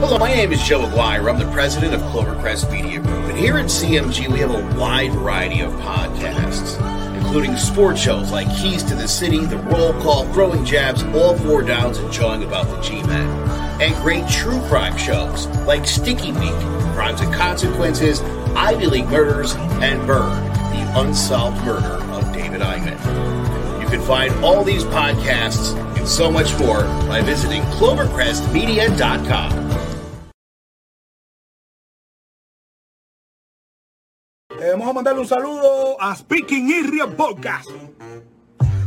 Hello, my name is Joe Aguirre. I'm the president of Clovercrest Media Group. And here at CMG, we have a wide variety of podcasts, including sports shows like Keys to the City, The Roll Call, Throwing Jabs, All Four Downs, and Jawing About the G-Men. And great true crime shows like Sticky Week, Crimes and Consequences, Ivy League Murders, and Burn, the unsolved murder of David Eichmann. You can find all these podcasts and so much more by visiting clovercrestmedia.com. Vamos a mandarle un saludo a Speaking Irria Podcast.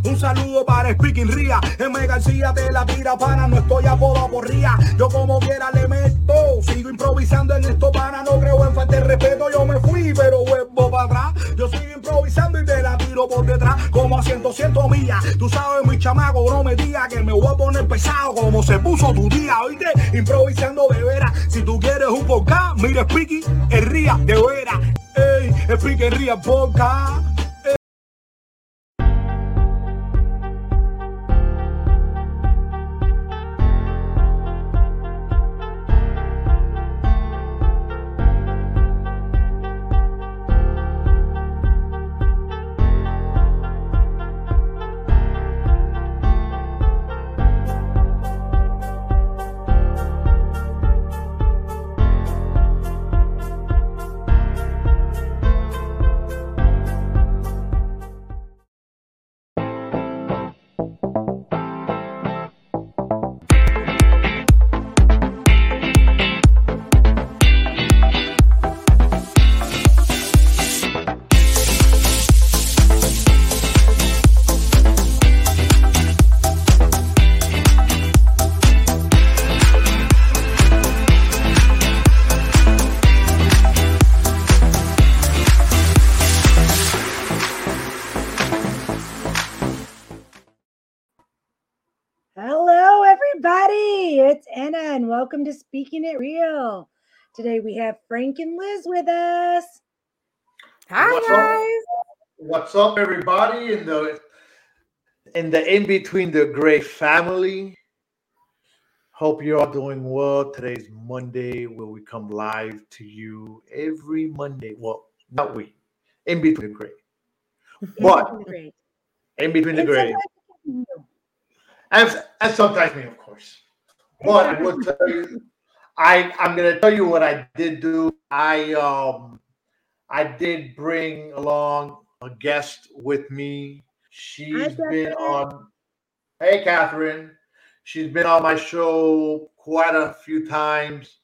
Un saludo para Speaking Ria, M. García te la tira pana, no estoy apodado por Ría. Yo como quiera le meto, sigo improvisando en esto pana, no creo en falta de respeto, yo me fui, pero vuelvo Yo sigo improvisando y te la tiro por detrás, como a ciento, ciento millas. Tú sabes, mi chamaco, no me digas que me voy a poner pesado, como se puso tu día, oíste, improvisando de. Si tú quieres un podcast, mira Speaking, el Ría, de veras. Ey, Speaking Ria Podcast. It's Anna, and welcome to Speaking It Real. Today we have Frank and Liz with us. Hi What's up? guys. What's up, everybody? In the in the in between the gray family. Hope you're all doing well. Today's Monday, where we come live to you every Monday. Well, not we, in between the great, but in between the It's great, and, and sometimes me, of course. But I will tell you, I I'm gonna tell you what I did do. I um I did bring along a guest with me. She's been on. Hey, Catherine. She's been on my show quite a few times.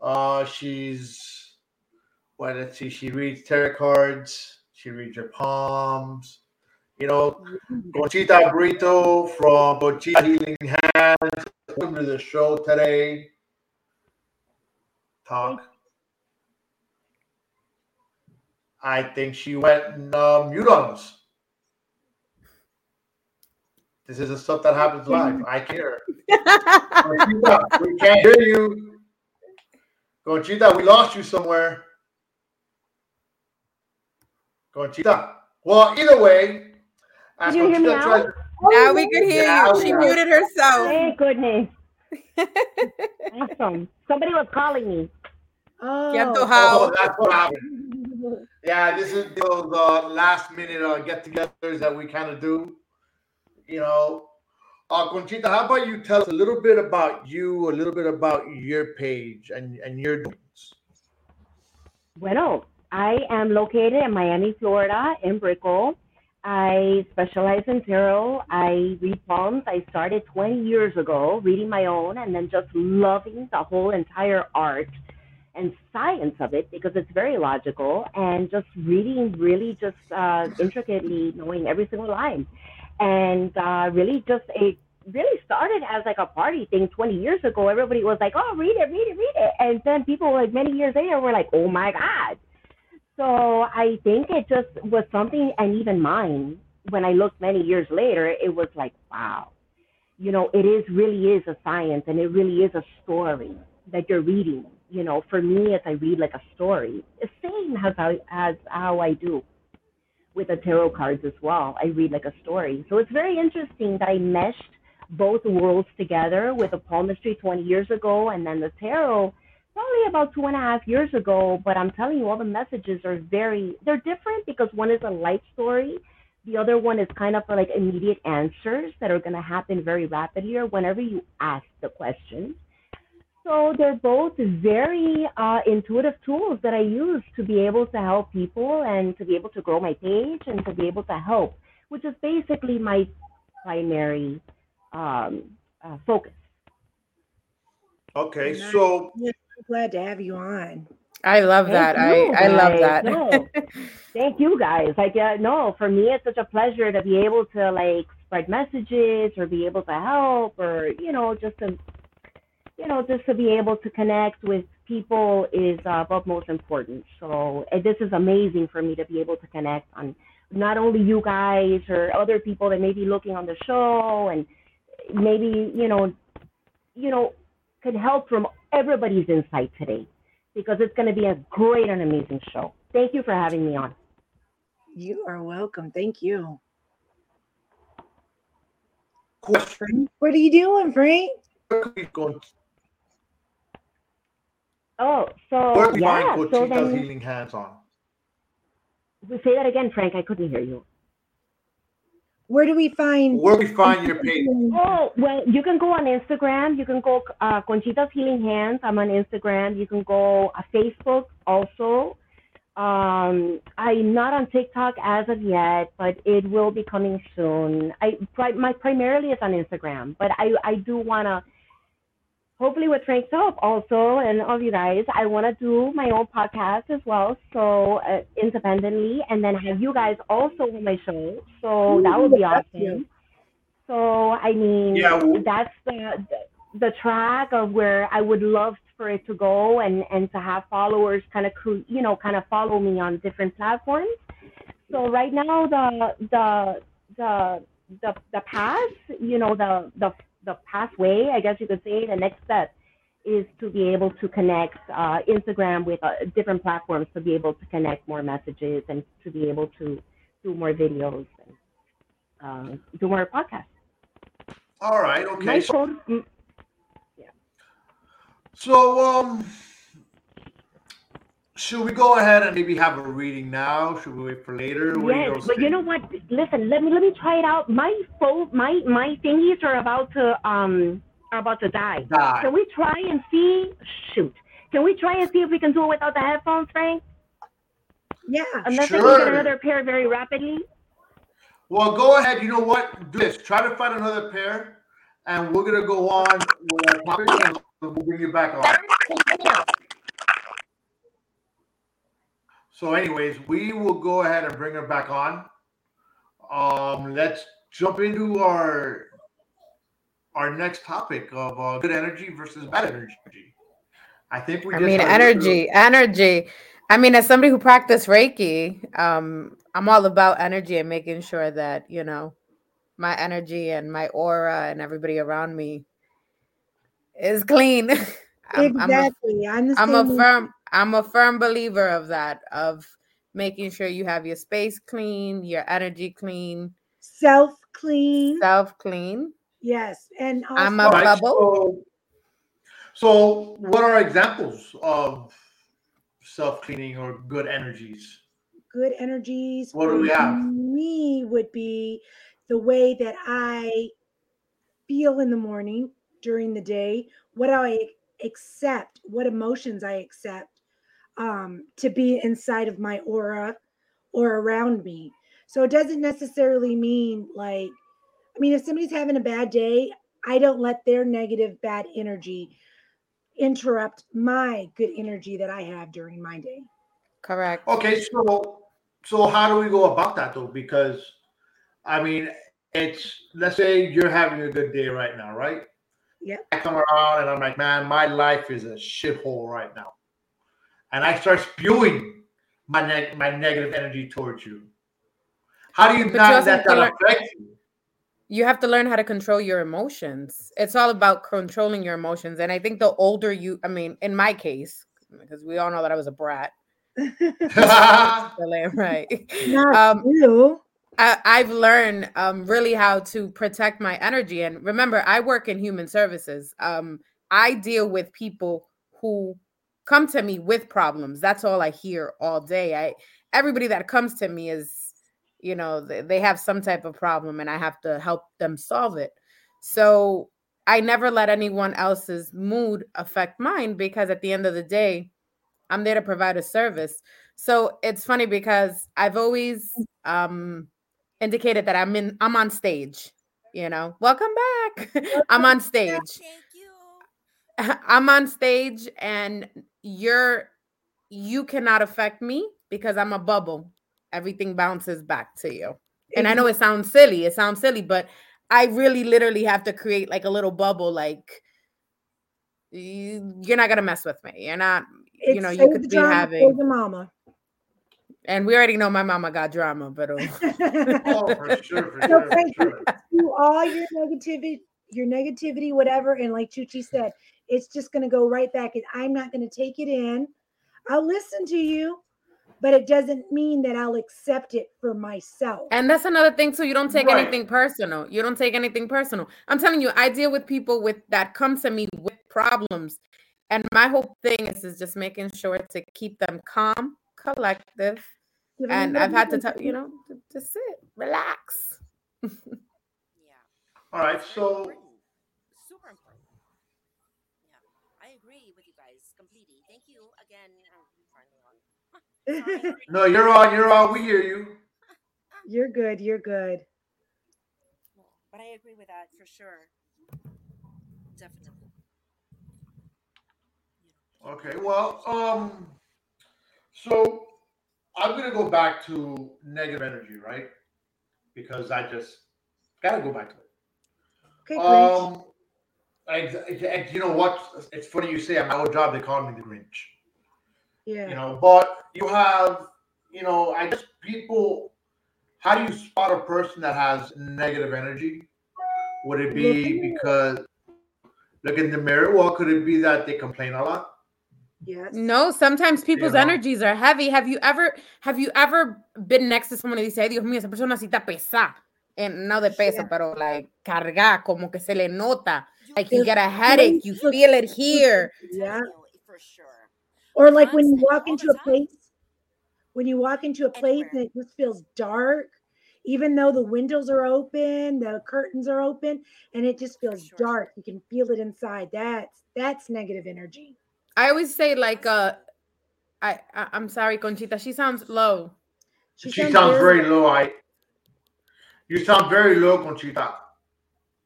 Uh, she's well, let's see. She reads tarot cards. She reads your palms. You know, Conchita Brito from Conchita Healing Hands. Welcome to the show today. Talk. I think she went uh, mute on us. This is the stuff that happens live. I care. Conchita, we can't hear you. Conchita, we lost you somewhere. Conchita. Well, either way, Did you hear me now? Tries- now we could hear you. She yeah. muted herself. Thank goodness. Awesome. Somebody was calling me. Oh, Ya tú Oh, that's what happened. Yeah, this is those uh, last minute uh, get-togethers that we kind of do. You know, uh, Conchita, how about you tell us a little bit about you, a little bit about your page and and your doings. Bueno, I am located in Miami, Florida, in Brickell. I specialize in tarot. I read palms. I started 20 years ago reading my own and then just loving the whole entire art and science of it because it's very logical and just reading really just uh, intricately knowing every single line. And uh, really just it really started as like a party thing 20 years ago. Everybody was like, oh, read it, read it, read it. And then people like many years later were like, oh my God. So I think it just was something, and even mine, when I looked many years later, it was like, wow, you know, it is really is a science and it really is a story that you're reading. You know, for me, as I read like a story, the same as I, as how I do with the tarot cards as well. I read like a story. So it's very interesting that I meshed both worlds together with the palmistry 20 years ago and then the tarot probably about two and a half years ago. But I'm telling you, all the messages are very, they're different because one is a life story. The other one is kind of for like immediate answers that are going to happen very rapidly or whenever you ask the question. So they're both very uh, intuitive tools that I use to be able to help people and to be able to grow my page and to be able to help, which is basically my primary um, uh, focus. Okay, so Yeah, so glad to have you on. I love Thank that. I, you, I love that. No, thank you guys. Like, uh, no, for me, it's such a pleasure to be able to like spread messages or be able to help or you know just to you know just to be able to connect with people is uh, of utmost importance. So and this is amazing for me to be able to connect on not only you guys or other people that may be looking on the show and maybe you know you know could help from everybody's insight today because it's going to be a great and amazing show. Thank you for having me on. You are welcome. Thank you. question. What are you doing, Frank? Where can we go- Oh, so can we yeah, so then healing hands on? say that again, Frank. I couldn't hear you. Where do we find? Where we find your page? Oh, well, you can go on Instagram. You can go uh, Conchita's Healing Hands. I'm on Instagram. You can go uh, Facebook also. Um, I'm not on TikTok as of yet, but it will be coming soon. I pri- my primarily is on Instagram, but I I do wanna. Hopefully, with Frank's help also, and all of you guys, I want to do my own podcast as well, so uh, independently, and then have you guys also on my show. So that would be awesome. you. So I mean, Yeah, w- that's the the track of where I would love for it to go, and and to have followers kind of you know kind of follow me on different platforms. So right now the the the the the path, you know, the the the pathway, I guess you could say, the next step is to be able to connect uh, Instagram with uh, different platforms to be able to connect more messages and to be able to do more videos and uh, do more podcasts. All right, okay. My So, mm, so um, should we go ahead and maybe have a reading now? Should we wait for later? What yes, guys but you know what? Listen, let me let me try it out. My phone, my my thingies are about to um are about to die. Die. Can we try and see? Shoot. Can we try and see if we can do it without the headphones, Frank? Yeah. Unless I can get another pair very rapidly. Well, go ahead. You know what? Do this. Try to find another pair, and we're gonna go on with our topic, and we'll bring you back on. So, anyways, we will go ahead and bring her back on. Um, let's jump into our our next topic of uh, good energy versus bad energy. I think we. I just mean, had a little- energy, energy. I mean, as somebody who practiced Reiki, um, I'm all about energy and making sure that you know my energy and my aura and everybody around me is clean. I'm, I'm a- exactly. I'm, the I'm a same way. firm I'm a firm believer of that of making sure you have your space clean, your energy clean, self clean. self clean. Yes, and also, I'm a All right, bubble. So, so, what are examples of self cleaning or good energies? good energies. What do we have? Me would be the way that I feel in the morning during the day, what I accept, what emotions I accept um, to be inside of my aura or around me. So it doesn't necessarily mean like, I mean, if somebody's having a bad day, I don't let their negative, bad energy interrupt my good energy that I have during my day. Correct. Okay, so so how do we go about that though? Because I mean, it's let's say you're having a good day right now, right? Yeah. I come around and I'm like, man, my life is a shithole right now, and I start spewing my neg- my negative energy towards you. How do you But you not also let have to that learn- affect you? You have to learn how to control your emotions. It's all about controlling your emotions. And I think the older you, I mean, in my case, because we all know that I was a brat. Still am, right. Not Um, you. I, I've learned um, really how to protect my energy. And remember, I work in human services. Um, I deal with people who come to me with problems. That's all I hear all day. I everybody that comes to me is, you know, they, they have some type of problem, and I have to help them solve it. So I never let anyone else's mood affect mine because at the end of the day, I'm there to provide a service. So it's funny because I've always um indicated that I'm in I'm on stage, you know. Welcome back. I'm on stage. Thank you. I'm on stage and you're you cannot affect me because I'm a bubble. Everything bounces back to you. And I know it sounds silly. It sounds silly, but I really literally have to create like a little bubble like you, you're not gonna mess with me. You're not, you know, you could the be drama having the mama. and we already know my mama got drama, but uh, Oh, for sure, for So sure, for sure. all your negativity, your negativity, whatever, and like Chuchi said, it's just gonna go right back. And I'm not gonna take it in. I'll listen to you, but it doesn't mean that I'll accept it for myself. And that's another thing too. You don't take Right. anything personal. You don't take anything personal. I'm telling you, I deal with people with that come to me with problems. And my whole thing is is just making sure to keep them calm, collective. Give And I've had to tell you know, to, to sit, relax. Yeah. All right, so important. super important. Yeah, I agree with you guys completely. Thank you again. um, finally on. Sorry. no, you're on, you're on. We hear you. You're good. You're good. But I agree with that for sure. Definitely. Okay, well, um, so I'm gonna go back to negative energy, right? Because I just gotta go back to it. Okay, Grinch. Um, ex- ex- you know what? It's funny you say at my old job they call me the Grinch. Yeah. You know, but you have, you know, I guess people. How do you spot a person that has negative energy? Would it be because look in the mirror? Well, could it be that they complain a lot? yes. No, sometimes people's know? energies are heavy. Have you ever have you ever been next to someone y dice, "Ay, Dios mío, esa persona sí está pesada? And no de peso, Yeah. pero like carga, como que se le nota. Like you get a headache, you feel it here. Yeah. for sure. Or like when you walk into a place, when you walk into a place and it just feels dark, even though the windows are open, the curtains are open, and it just feels sure. dark. You can feel it inside. That's that's negative energy. I always say like uh I, I I'm sorry, Conchita. She sounds low. She, sounds, very low. I. You sound very low, Conchita.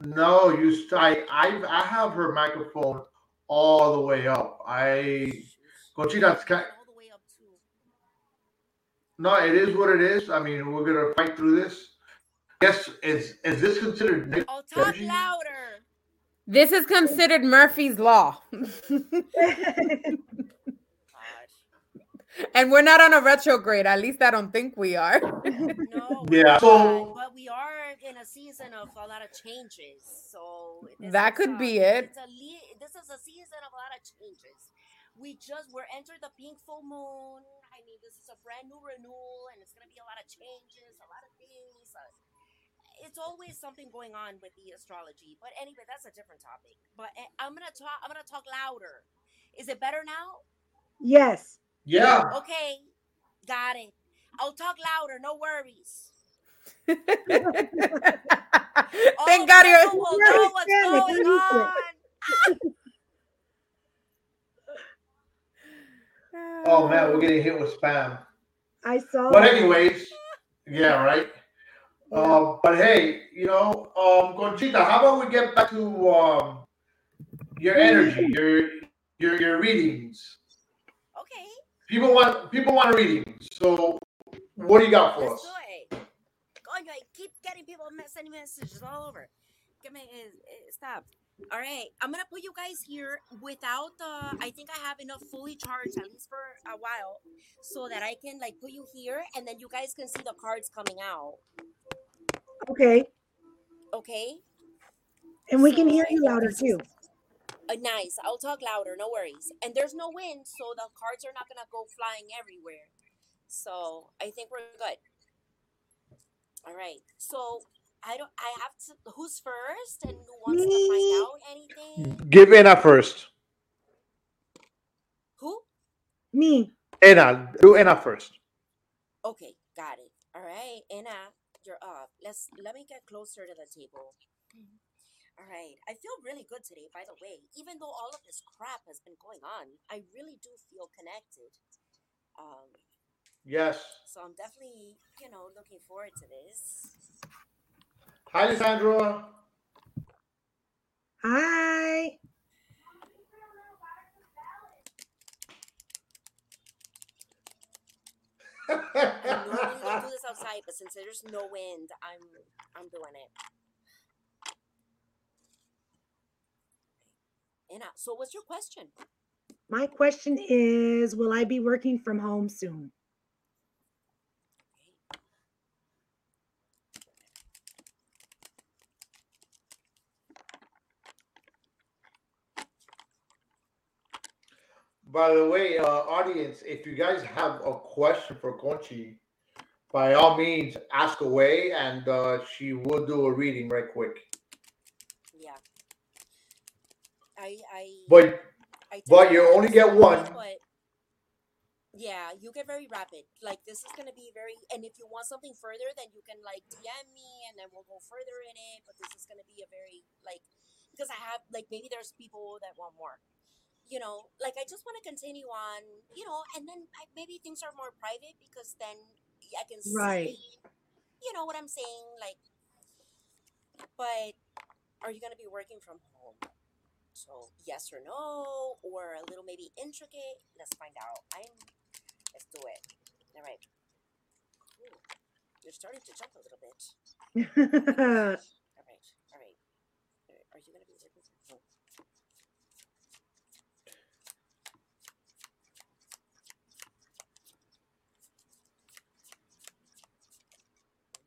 No, you. st- I. I. I have her microphone all the way up. I. Conchita, it's kind. All the way up to. No, it is what it is. I mean, we're gonna fight through this. Yes, is is this considered negative Oh, talk louder. This is considered Murphy's law. And we're not on a retrograde. At least I don't think we are. No. Yeah, so- but we are in a season of a lot of changes. So this That is, could uh, be it. It's a this is a season of a lot of changes. We just we're entered the pink full moon. I mean, this is a brand new renewal, and it's gonna be a lot of changes, a lot of things. Uh, it's always something going on with the astrology. But anyway, that's a different topic. But uh, I'm gonna talk. I'm gonna talk louder. Is it better now? yes. Yeah. Okay, got it. I'll talk louder. No worries. Thank All God you're. people know what's going on. Oh man, we're getting hit with spam. I saw But anyways, yeah, right. Um, but hey, you know, um, Conchita, how about we get back to um, your energy, your your your readings. Okay, People want people want readings. So, what do you got for let's us? do it. Coño, I keep getting people sending messages all over. Give me eh, eh, stop. All right, I'm gonna put you guys here without the. I think I have enough fully charged at least for a while, so that I can like put you here, and then you guys can see the cards coming out. Okay. Okay. And we can hear you louder too. Uh, nice. I'll talk louder. No worries. And there's no wind, so the cards are not gonna go flying everywhere. So I think we're good. All right. So I don't. I have to. Who's first and who wants to find out anything? Give Anna first. Who? Me. Anna, do Anna first. Okay, got it. All right, Anna, you're up. Let's let me get closer to the table. All right. I feel really good today, by the way. Even though all of this crap has been going on, I really do feel connected. Um, Yes. so I'm definitely, you know, looking forward to this. Hi, Alessandra. Hi. I normally don't do this outside, but since there's no wind, I'm I'm doing it. Anna, so what's your question? My question is Will I be working from home soon? By the way, uh, audience, if you guys have a question for Conchi, by all means, ask away, and uh, she will do a reading right quick. Yeah. I I But I but you only get one. But yeah, you get very rapid. Like this is gonna be very. And if you want something further, then you can like DM me, and then we'll go further in it. But this is gonna be a very like because I have like maybe there's people that want more. You know, like I just want to continue on. You know, and then I, maybe things are more private because then I can Right. see. You know what I'm saying? Like, but are you gonna be working from home? So yes or no, or a little maybe intricate. Let's find out. I'm. Let's do it. All right. Ooh, you're starting to jump a little bit. Oh All right. All right. All right. Are you gonna be working from home?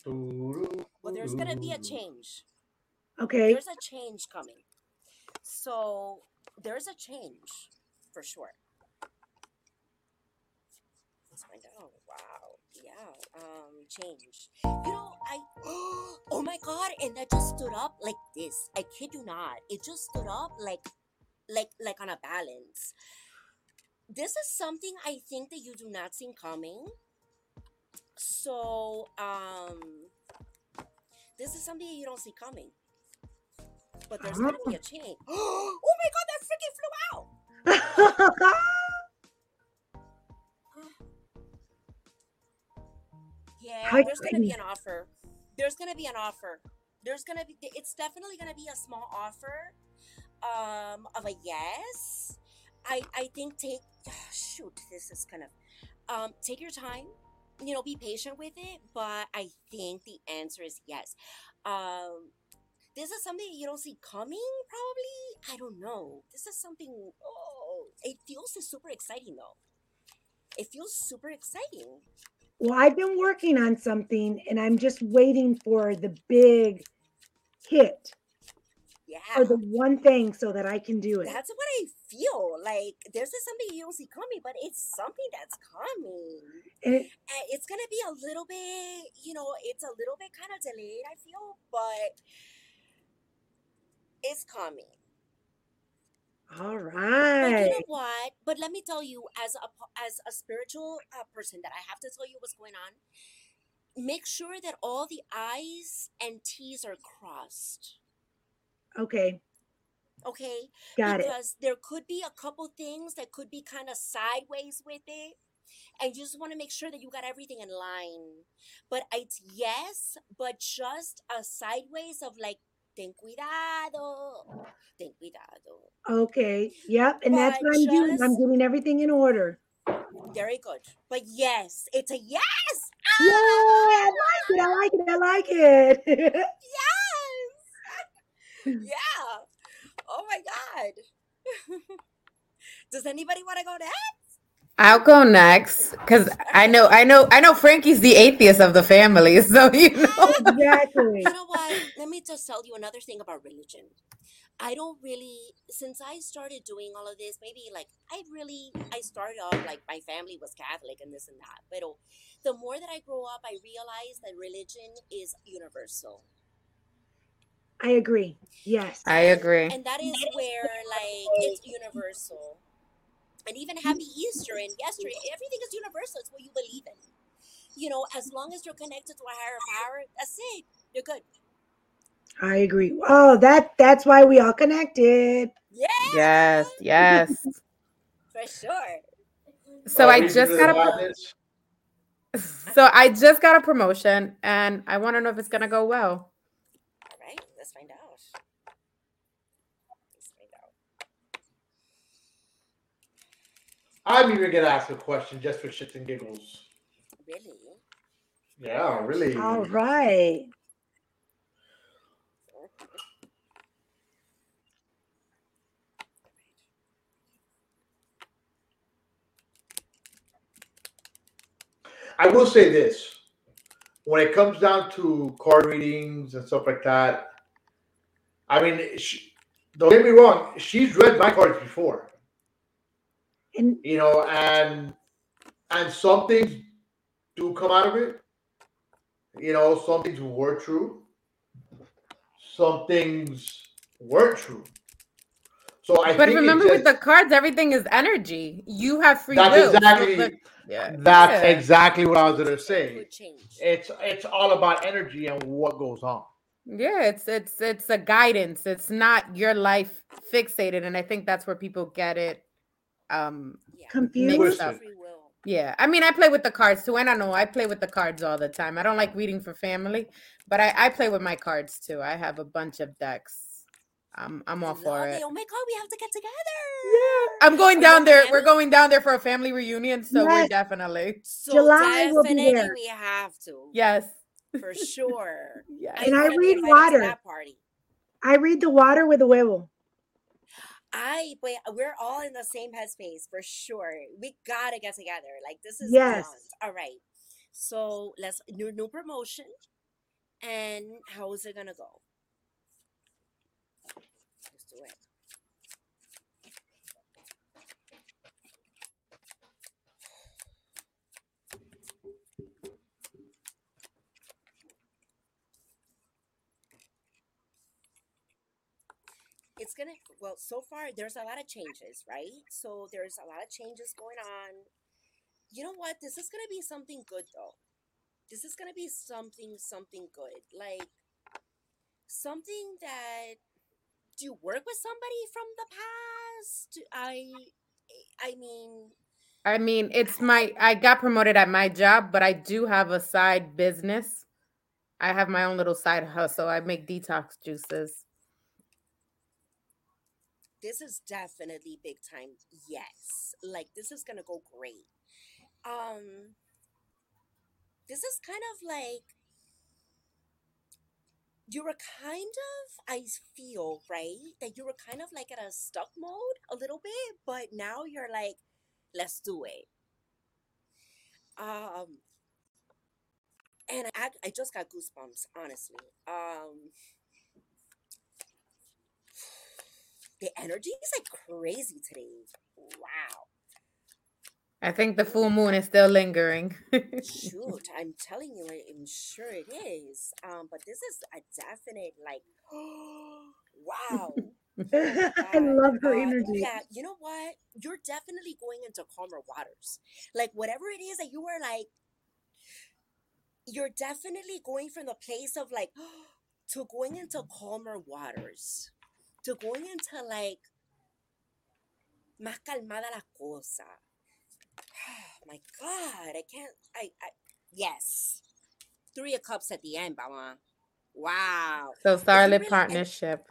Well, there's gonna be a change. okay. There's a change coming. So there's a change for sure. Let's find out. Wow. Yeah. Um, change. You know, I. Oh my god! And that just stood up like this. I kid you not. It just stood up like, like, like on a balance. This is something I think that you do not see coming. So, um, this is something you don't see coming. But there's gonna be a change. oh my god! That freaking flew out. Yeah, there's gonna be an offer. There's gonna be an offer. There's gonna be. It's definitely gonna be a small offer, um, of a yes. I I think take. Shoot, this is kind of. Um, take your time. You know, be patient with it. But I think the answer is yes. Um, this is something you don't see coming. Probably. I don't know. This is something. Oh, it feels super exciting though. It feels super exciting. well, I've been working on something and I'm just waiting for the big hit Yeah. or the one thing so that I can do it. That's what I feel. Like there's something you don't see coming, but it's something that's coming. It, And it's gonna be a little bit, you know, it's a little bit kind of delayed, I feel, but it's coming. All right. But you know what? But let me tell you, as a as a spiritual uh, person, that I have to tell you what's going on. Make sure that all the I's and T's are crossed. Okay. Okay, Got it. because there could be a couple things that could be kind of sideways with it and you just want to make sure that you got everything in line but it's yes but just a sideways of like ten cuidado ten cuidado Okay. Yep. And that's what I'm doing. I'm just- getting everything in order. very good but yes it's a yes Yay! I like it. I like it. I like it. yes yeah oh my god does anybody want to go next I'll go next because I know, I know, I know. Frankie's the atheist of the family, so you know. exactly. you know what? Let me just tell you another thing about religion. I don't really since I started doing all of this, maybe like I really I started off like my family was Catholic and this and that. But the more that I grow up, I realize that religion is universal. I agree. Yes. I agree. And that is where like it's universal. And even happy Easter and yesterday, everything is universal. It's what you believe in. You know, as long as you're connected to a higher power, that's it. You're good. I agree. Oh, that that's why we all connected. Yeah. Yes, yes. For sure. So Oh, I just got a so I just got a promotion and I want to know if it's gonna go well. All right, let's find out. Let's find out. I'm even gonna ask a question just for shits and giggles. Really? Yeah, really. All right. I will say this: when it comes down to card readings and stuff like that, I mean, she, don't get me wrong, she's read my cards before, And you know, and and some things do come out of it. You know, some things were true, some things weren't true. So I But think remember, just- with the cards, everything is energy. You have free That's will. so exactly- the- yeah, that's yeah. exactly what I was gonna say. It's it's all about energy and what goes on. Yeah, it's it's it's a guidance. It's not your life fixated, and I think that's where people get it. Um, Yeah. confused. mixed up. Free will. Yeah, I mean, I play with the cards too, and I know I play with the cards all the time. I don't like reading for family, but I, I play with my cards too. I have a bunch of decks. I'm I'm all for Love it. Oh my god, we have to get together. Yeah, I'm going down there. We're going down there for a family reunion, so we're definitely So July will be definitely there. we have to. yes, For sure. yeah, And I wanna read water. that party. I read the water with a huevo. I but we're all in the same headspace for sure. We gotta get together. Like this is Yes. beyond. All right. So let's new new promotion. And how is it gonna go? Let's do it. Gonna well so far there's a lot of changes right so there's a lot of changes going on you know what this is gonna be something good though this is gonna be something something good like something that do you work with somebody from the past i i mean I mean, it's my I got promoted at my job, but I do have a side business. I have my own little side hustle. I make detox juices. This is definitely big time yes. Like this is gonna go great. Um this is kind of like you were kind of i feel right that you were kind of like at a stuck mode a little bit but now you're like let's do it. Um and i i just got goosebumps honestly. Um the energy is like crazy today. Wow. I think the full moon is still lingering. Shoot, I'm telling you, I'm sure it is. Um, but this is a definite like, wow. I love her Uh, energy. Yeah, you know what? You're definitely going into calmer waters. Like whatever it is that you were like, you're definitely going from the place of like to going into calmer waters, to going into like más calmada la cosa. my God, I can't. I, I yes, three of cups at the end, Bama. Wow. so Starlit really- partnership.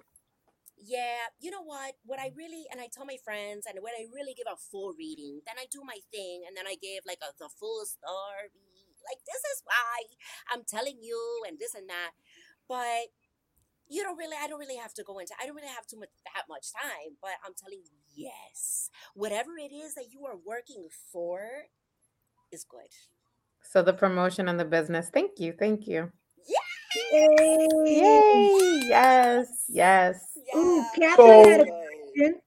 Yeah, you know what? What I really and I tell my friends, and when I really give a full reading, then I do my thing, and then I give like a the full story. Like this is why I'm telling you, and this and that. But you don't really, I don't really have to go into. I don't really have too much that much time. But I'm telling you, yes, whatever it is that you are working for is good. So the promotion and the business. Thank you. Thank you. Yay. Yay. Yes. Yes. Ooh, Yeah, Catherine had a question.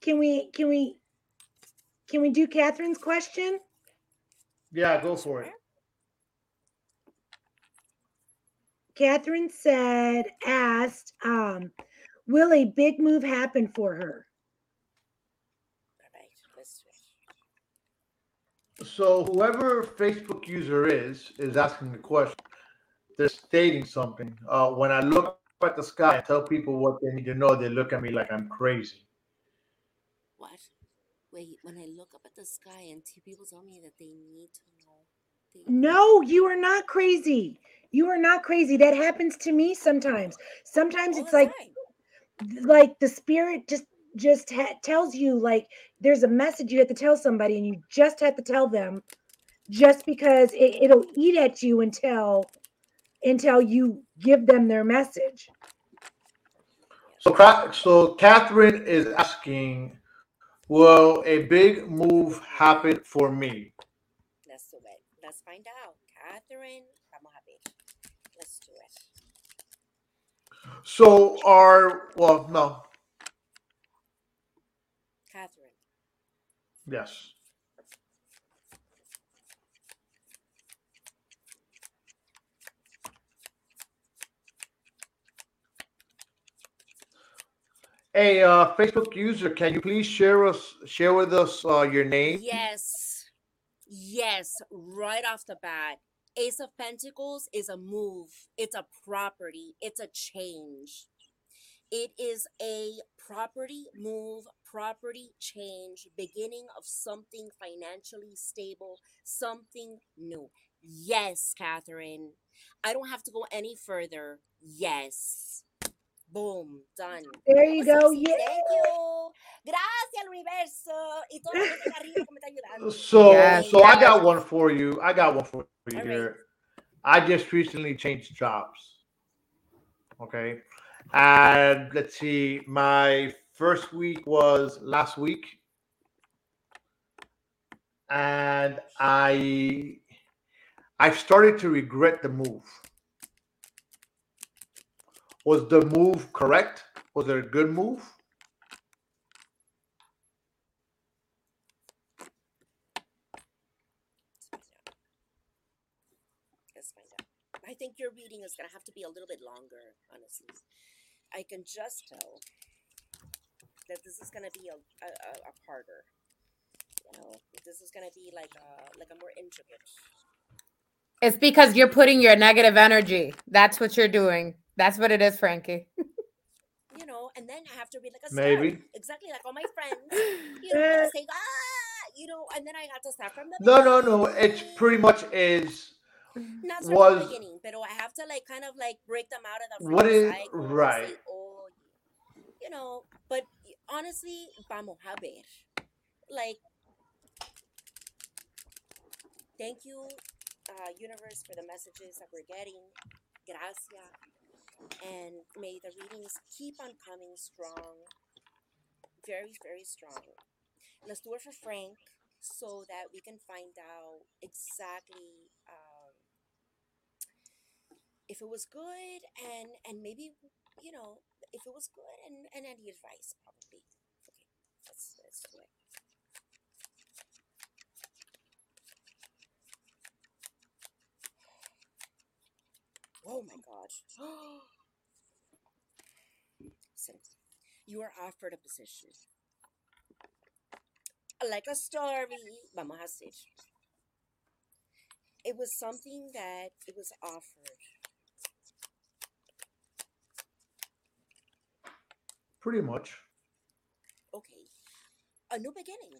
Can we can we can we do Catherine's question? Yeah, go for it. Catherine said, asked, um, will a big move happen for her? All right, let's do it. So whoever Facebook user is is asking the question. They're stating something. Uh, when I look at the sky and tell people what they need to know, they look at me like I'm crazy. What? Wait, when I look up at the sky and two people tell me that they need to know. They, No, you are not crazy. You are not crazy. That happens to me sometimes. Sometimes all it's like time. like the spirit just just ha- tells you like there's a message you have to tell somebody and you just have to tell them just because it, it'll eat at you until until you give them their message So, so Catherine is asking, will a big move happen for me? Let's do it. Let's find out. Catherine, vamos a ver. Let's do it. So, are well, no, Catherine, yes. Hey, uh, Facebook user, can you please share us share with us uh, your name? yes, yes, right off the bat. Ace of Pentacles is a move, it's a property, it's a change. It is a property move, property change, beginning of something financially stable, something new. Yes, Catherine. I don't have to go any further. Yes. Boom, done. there you go sí, sí, yeah Thank you. Gracias al universo y toda la gente arriba que me está ayudando. So, Yes, so I got one for you. I got one for you All right. here. I just recently changed jobs. Okay. And let's see, my first week was last week. And I I've started to regret the move. Was the move correct? Was it a good move? Let's. I think your reading is gonna have to be a little bit longer, honestly. I can just tell that this is gonna be a a, a, a harder. You know, this is gonna be like a like a more intricate. It's because you're putting your negative energy. That's what you're doing. That's what it is, Frankie. You know, and then I have to be like a Maybe. exactly like all my friends. You know, Eh. say ah, you know, and then I have to start from the No, no, no. beginning. It's pretty much is not start from the was- beginning, but I have to like kind of like break them out of the What freaking is- right. say, oh, you know. But honestly, vamos a ver. Like, thank you, uh, universe, for the messages that we're getting. Gracias, and may the readings keep on coming strong, very, very strong. Let's do it for Frank so that we can find out exactly um, if it was good and and maybe you know if it was good and and any advice probably. Okay, let's let's do it. Oh my god. Listen, you are offered a position. Like a story, vamos a hacer. It was something that it was offered. pretty much. Okay. A new beginning.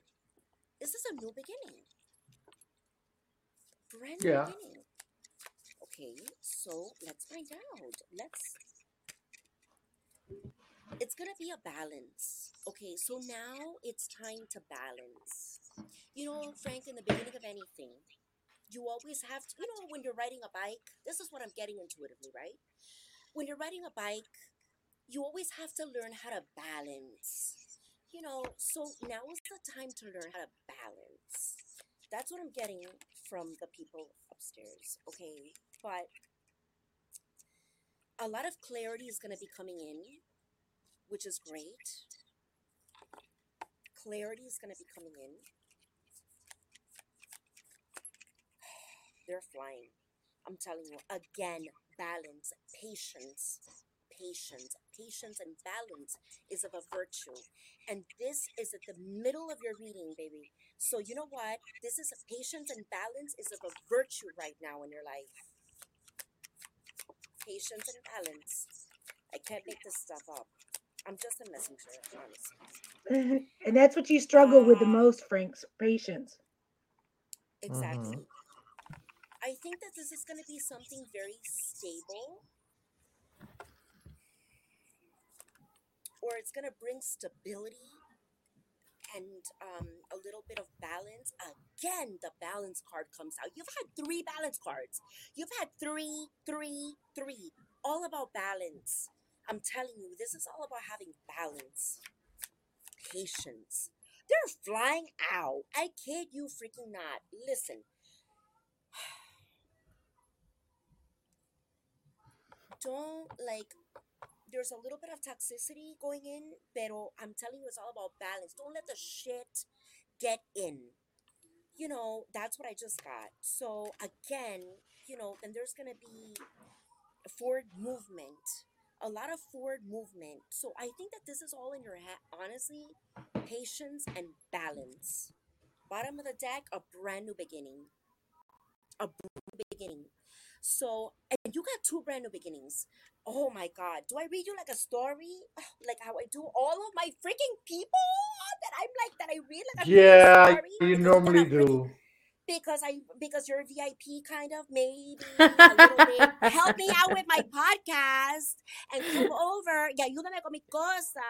This is a new beginning. Brand new Yeah. beginning. Okay, so let's find out. Let's. It's gonna be a balance. Okay, so now it's time to balance. You know, Frank, in the beginning of anything, you always have to, you know, when you're riding a bike, this is what I'm getting intuitively, right? When you're riding a bike, you always have to learn how to balance. You know, so now is the time to learn how to balance. That's what I'm getting from the people upstairs, okay? But a lot of clarity is going to be coming in, which is great. Clarity is going to be coming in. They're flying. I'm telling you, again, balance, patience, patience, patience, and balance is of a virtue. And this is at the middle of your reading, baby. So, you know what? This is a patience and balance is of a virtue right now in your life. Patience and balance. I can't make this stuff up. I'm just a messenger, honestly. and that's what you struggle with the Ah. most, Frank's patience. Exactly. I think that this is going to be something very stable. Or it's going to bring stability and um, a little bit of balance. Again, the balance card comes out. You've had three balance cards. You've had three, three, three. All about balance. I'm telling you, this is all about having balance, patience. They're flying out. I kid you freaking not. Listen, don't like there's a little bit of toxicity going in, pero I'm telling you it's all about balance. Don't let the shit get in. You know, that's what I just got. So again, you know, then there's gonna be forward movement. A lot of forward movement. So I think that this is all in your head. Honestly, patience and balance. Bottom of the deck, a brand new beginning. A brand new beginning. So, and you got two brand new beginnings. Oh my God. Do I read you like a story? Like how I do all of my freaking people that I'm like, that I read like a Yeah, story? you normally do. Because I, because you're VIP kind of, maybe a. Help me out with my podcast and come over. Y ayúdame con mi cosa.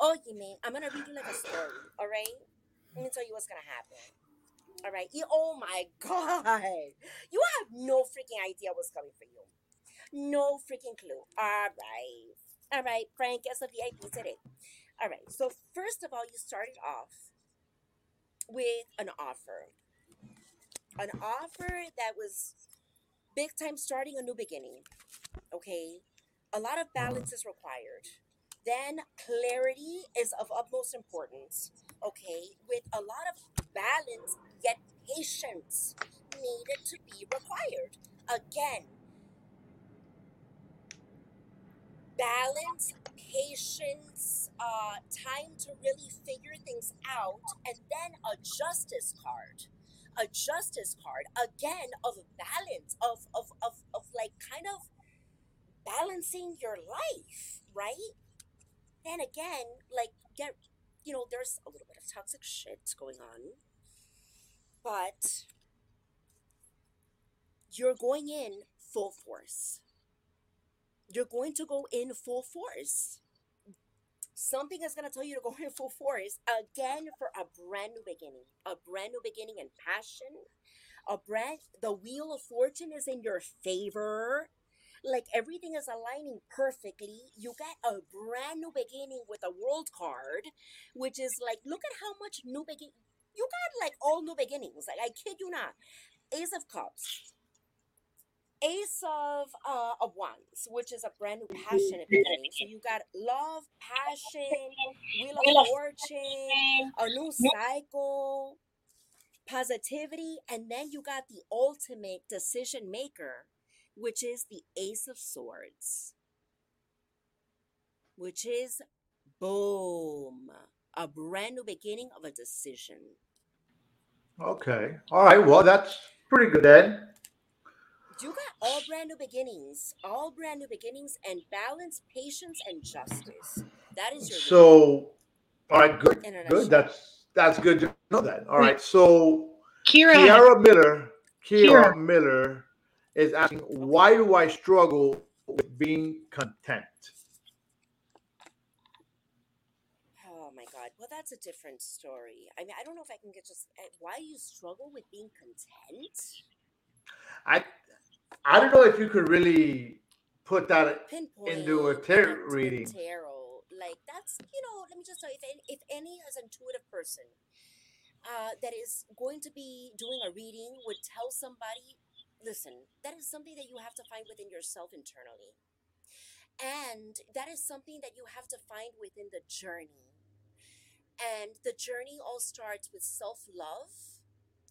Óyeme, I'm gonna read you like a story, all right? Let me tell you what's gonna happen. All right. Oh my God. You have no freaking idea what's coming for you. No freaking clue. All right. All right. Frank, as a VIP today. All right. So, first of all, you started off with an offer. An offer that was big time starting a new beginning. Okay. A lot of balance is required. Then clarity is of utmost importance. Okay. With a lot of balance, yet patience needed to be required. Again, balance, patience, uh, time to really figure things out, and then a justice card. A justice card again of balance, of of, of, of like kind of balancing your life, right? Then again, like get you know, there's a little bit of toxic shit going on. But you're going in full force. You're going to go in full force. Something is going to tell you to go in full force again for a brand new beginning. A brand new beginning and passion. A brand, the wheel of fortune is in your favor. Like everything is aligning perfectly. You get a brand new beginning with a world card, which is like, look at how much new begin. You got like all new beginnings. Like I kid you not. Ace of Cups, Ace of uh, of Wands, which is a brand new passion beginning. So you got love, passion, wheel of fortune, a new cycle, positivity, and then you got the ultimate decision maker, which is the Ace of Swords, which is boom, a brand new beginning of a decision. Okay. All right. Well, that's pretty good then. You got all brand new beginnings, all brand new beginnings, and balance, patience, and justice. That is your So, all right, good, in a good. That's that's good to know that. All right. So, Kira, had- Kiara Miller, Kiara Kiara. Miller is asking, why do I struggle with being content? Oh my god. Well, that's a different story. I mean, I don't know if I can get just uh, why you struggle with being content. I I don't know if you could really put that Pinpoint into a tarot reading. Tarot, like that's you know. Let me just tell you, if any, if any as intuitive person uh, that is going to be doing a reading would tell somebody, listen, that is something that you have to find within yourself internally. And that is something that you have to find within the journey. And the journey all starts with self love.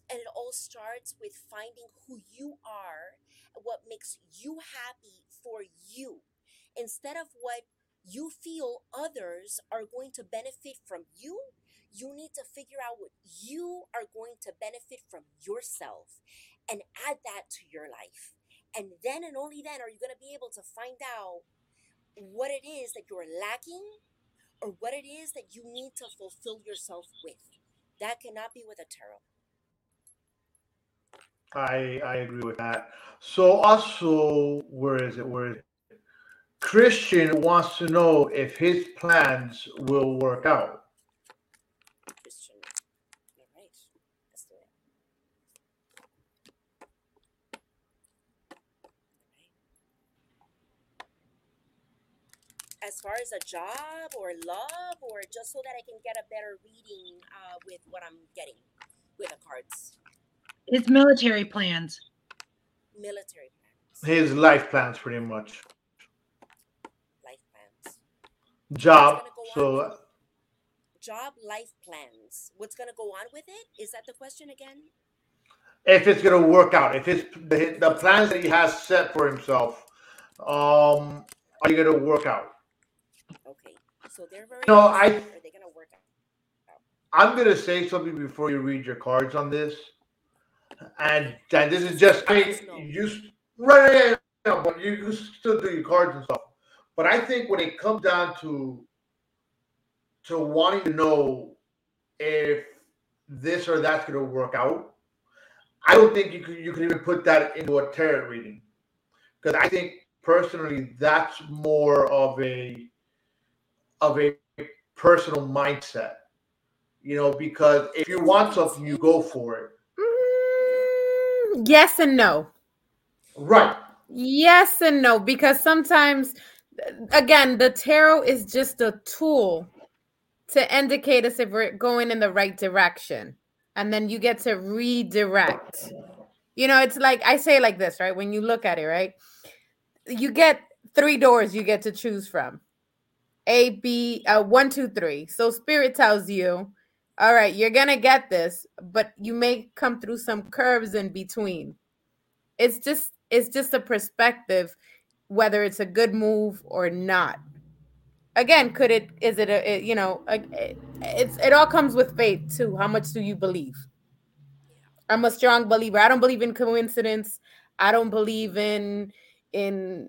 And it all starts with finding who you are, what makes you happy for you, instead of what you feel others are going to benefit from you. You need to figure out what you are going to benefit from yourself and add that to your life. And then and only then are you going to be able to find out what it is that you're lacking or what it is that you need to fulfill yourself with. That cannot be with a tarot. I I agree with that. So also, where is it? Where is it? Christian wants to know if his plans will work out. Christian. All right. Let's do it. As far as a job or love, or just so that I can get a better reading uh, with what I'm getting with the cards, It's military plans. military plans, His life plans, pretty much. life plans, Job. Go So on? job, life plans. What's gonna go on with it? Is that the question again? if it's gonna work out, if his the, the plans that he has set for himself, um, are you gonna work out? Okay, so they're very. No, I- Are they gonna work out? I'm gonna say something before you read your cards on this, and and this is just I you right, yeah, but you can still do your cards and stuff. But I think when it comes down to to wanting to know if this or that's gonna work out, I don't think you could you can even put that into a tarot reading because I think personally that's more of a of a personal mindset. You know, because if you want something, you go for it. Yes and no. Right. Yes and no, because sometimes, again, the tarot is just a tool to indicate us if we're going in the right direction. And then you get to redirect. You know, it's like I say like this, right? When you look at it, right? You get three doors you get to choose from A, B, uh, one, two, three. So spirit tells you, all right, you're going to get this, but you may come through some curves in between. It's just it's just a perspective whether it's a good move or not. Again could it is it a it- you know a, it- it's it all comes with faith too. How much do you believe? I'm a strong believer. I don't believe in coincidence. I don't believe in in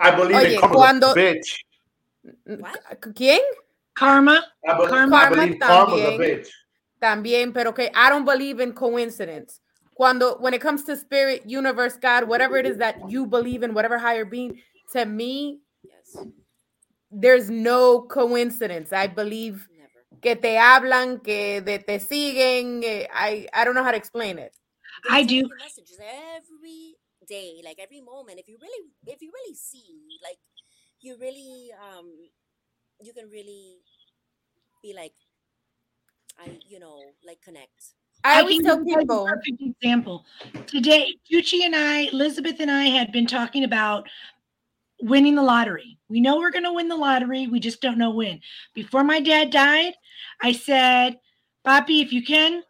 I believe Oye, in cuando- bitch. What? quién Karma. I, be- Karma I believe karma's a también. bitch. también pero que i don't believe in coincidence cuando when it comes to spirit universe god whatever it is that you believe in whatever higher being to me Yes. there's no coincidence. I believe Never. que te hablan, que de, te siguen. eh, I I don't know how to explain it. They're I sending do. you messages every day, like every moment. If you really, if you really see, like, you really, um, you can really be like, I, you know, like connect. I always can tell give you guys people. a perfect example. Today, Gucci and I, Elizabeth and I had been talking about winning the lottery. We know we're going to win the lottery. We just don't know when. Before my dad died, I said, Papi, if you can,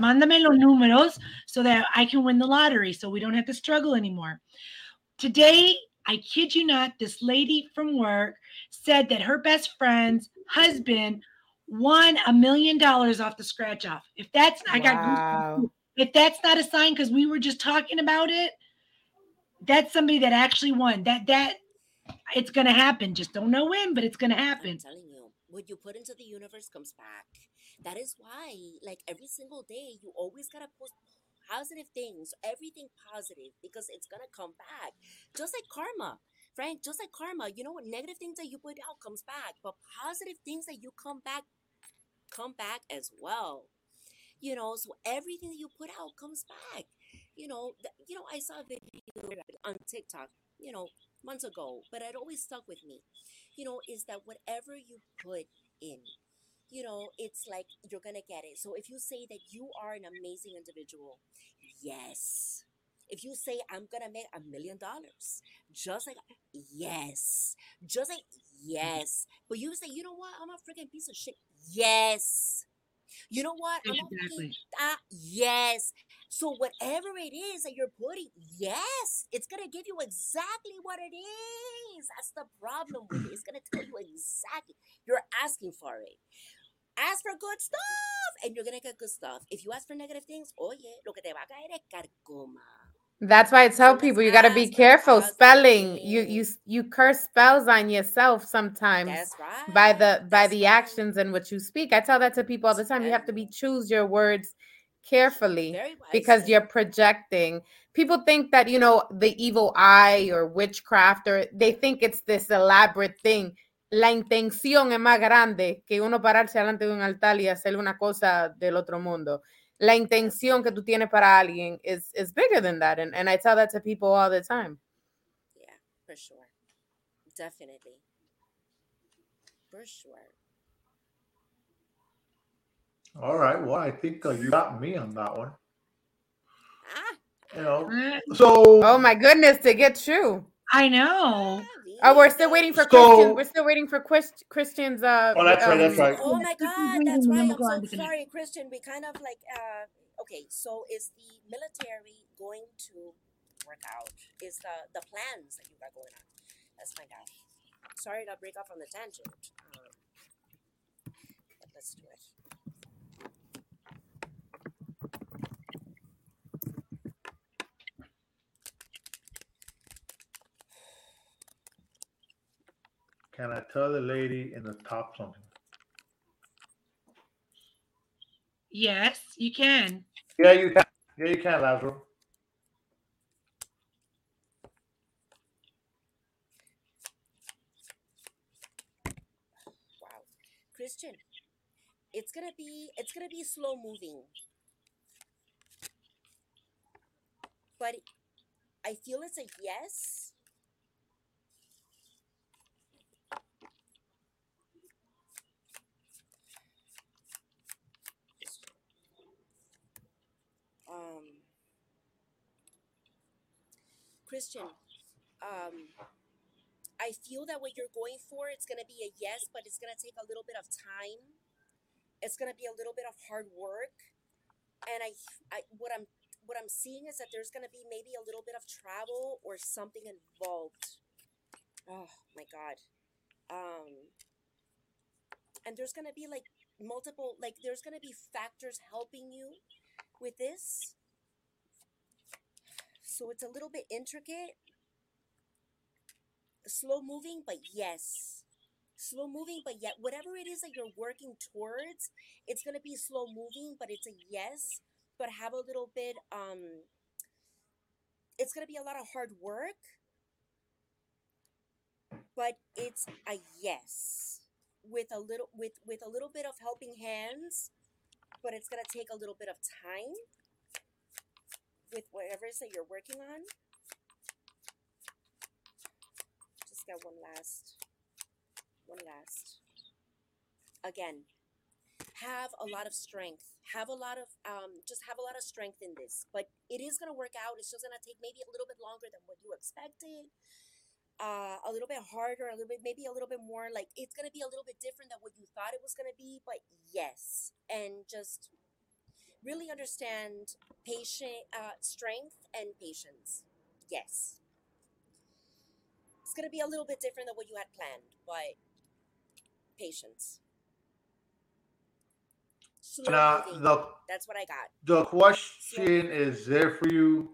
mándame los números so that I can win the lottery so we don't have to struggle anymore. Today, I kid you not, this lady from work said that her best friend's husband won a million dollars off the scratch off. If that's, I got Wow. if that's not a sign because we were just talking about it that's somebody that actually won that that it's gonna happen just don't know when but it's gonna happen. I'm happen telling you, what you put into the universe comes back. That is why, like every single day, you always gotta post positive things, everything positive, because it's gonna come back. Just like karma, Frank. Just like karma. You know what? Negative things that you put out comes back, but positive things that you come back come back as well. You know, so everything that you put out comes back. You know, th- you know. I saw a video on TikTok. You know, months ago, but it always stuck with me. You know, is that whatever you put in, you know, it's like you're gonna get it. So if you say that you are an amazing individual, yes, If you say I'm gonna make a million dollars, just like yes, just like yes, but you say, you know what, I'm a freaking piece of shit. Yes. You know what? I'm Exactly. uh, yes. So whatever it is that you're putting, yes, it's gonna give you exactly what it is. That's the problem with it. It's gonna tell you exactly. You're asking for it. Ask for good stuff, and you're gonna get good stuff. If you ask for negative things, oye, lo que te va a caer es carcoma. That's why I tell let's people you got to be careful spelling. You you you curse spells on yourself sometimes That's right. by the by That's the right. actions in which you speak. I tell that to people all the time. You have to be choose your words carefully because you're projecting. People think that you know the evil eye or witchcraft or they think it's this elaborate thing. La intención es más grande que uno pararse delante de un altar y hacer una cosa del otro mundo. La intención que tú tienes para alguien is is bigger than that, and, and I tell that to people all the time. Yeah, for sure. Definitely. For sure. All right. Well, I think uh, you got me on that one. Ah, You know. Eh, So. Oh my goodness, to get true. I know. Oh, we're still waiting for So- Christian. We're still waiting for Chris, Christian's. Uh, Oh, that's right, that's um, right. Oh my God, that's and then right. we'll I'm go on so to the next. sorry, Christian. We kind of like, uh, okay, so is the military going to work out? Is the the plans that you got going on? Let's find out. Sorry to break off on the tangent. Um, but let's do it. Can I tell the lady in the top something? Yes, you can. Yeah, you can. Yeah, you can, Lazaro. Wow, Christian, it's gonna be it's gonna be slow moving, but I feel it's a yes. Um, Christian, um, I feel that what you're going for, it's gonna be a yes, but it's gonna take a little bit of time. It's gonna be a little bit of hard work, and I, I what I'm what I'm seeing is that there's gonna be maybe a little bit of travel or something involved. Oh my god, um, and there's gonna be like multiple like there's gonna be factors helping you with this. So it's a little bit intricate slow moving, but yes. Slow moving, but yet whatever it is that you're working towards, it's gonna be slow moving, but it's a yes. But have a little bit um it's gonna be a lot of hard work. But it's a yes. With a little with with a little bit of helping hands, but it's gonna take a little bit of time with whatever it is that you're working on. just got one last one last. Again have a lot of strength. Have a lot of um just have a lot of strength in this but it is going to work out. It's just going to take maybe a little bit longer than what you expected uh a little bit harder a little bit maybe a little bit more like it's going to be a little bit different than what you thought it was going to be but yes and just really understand patient uh strength and patience yes it's going to be a little bit different than what you had planned, but patience. Now, the That's what I got. the question is there for you.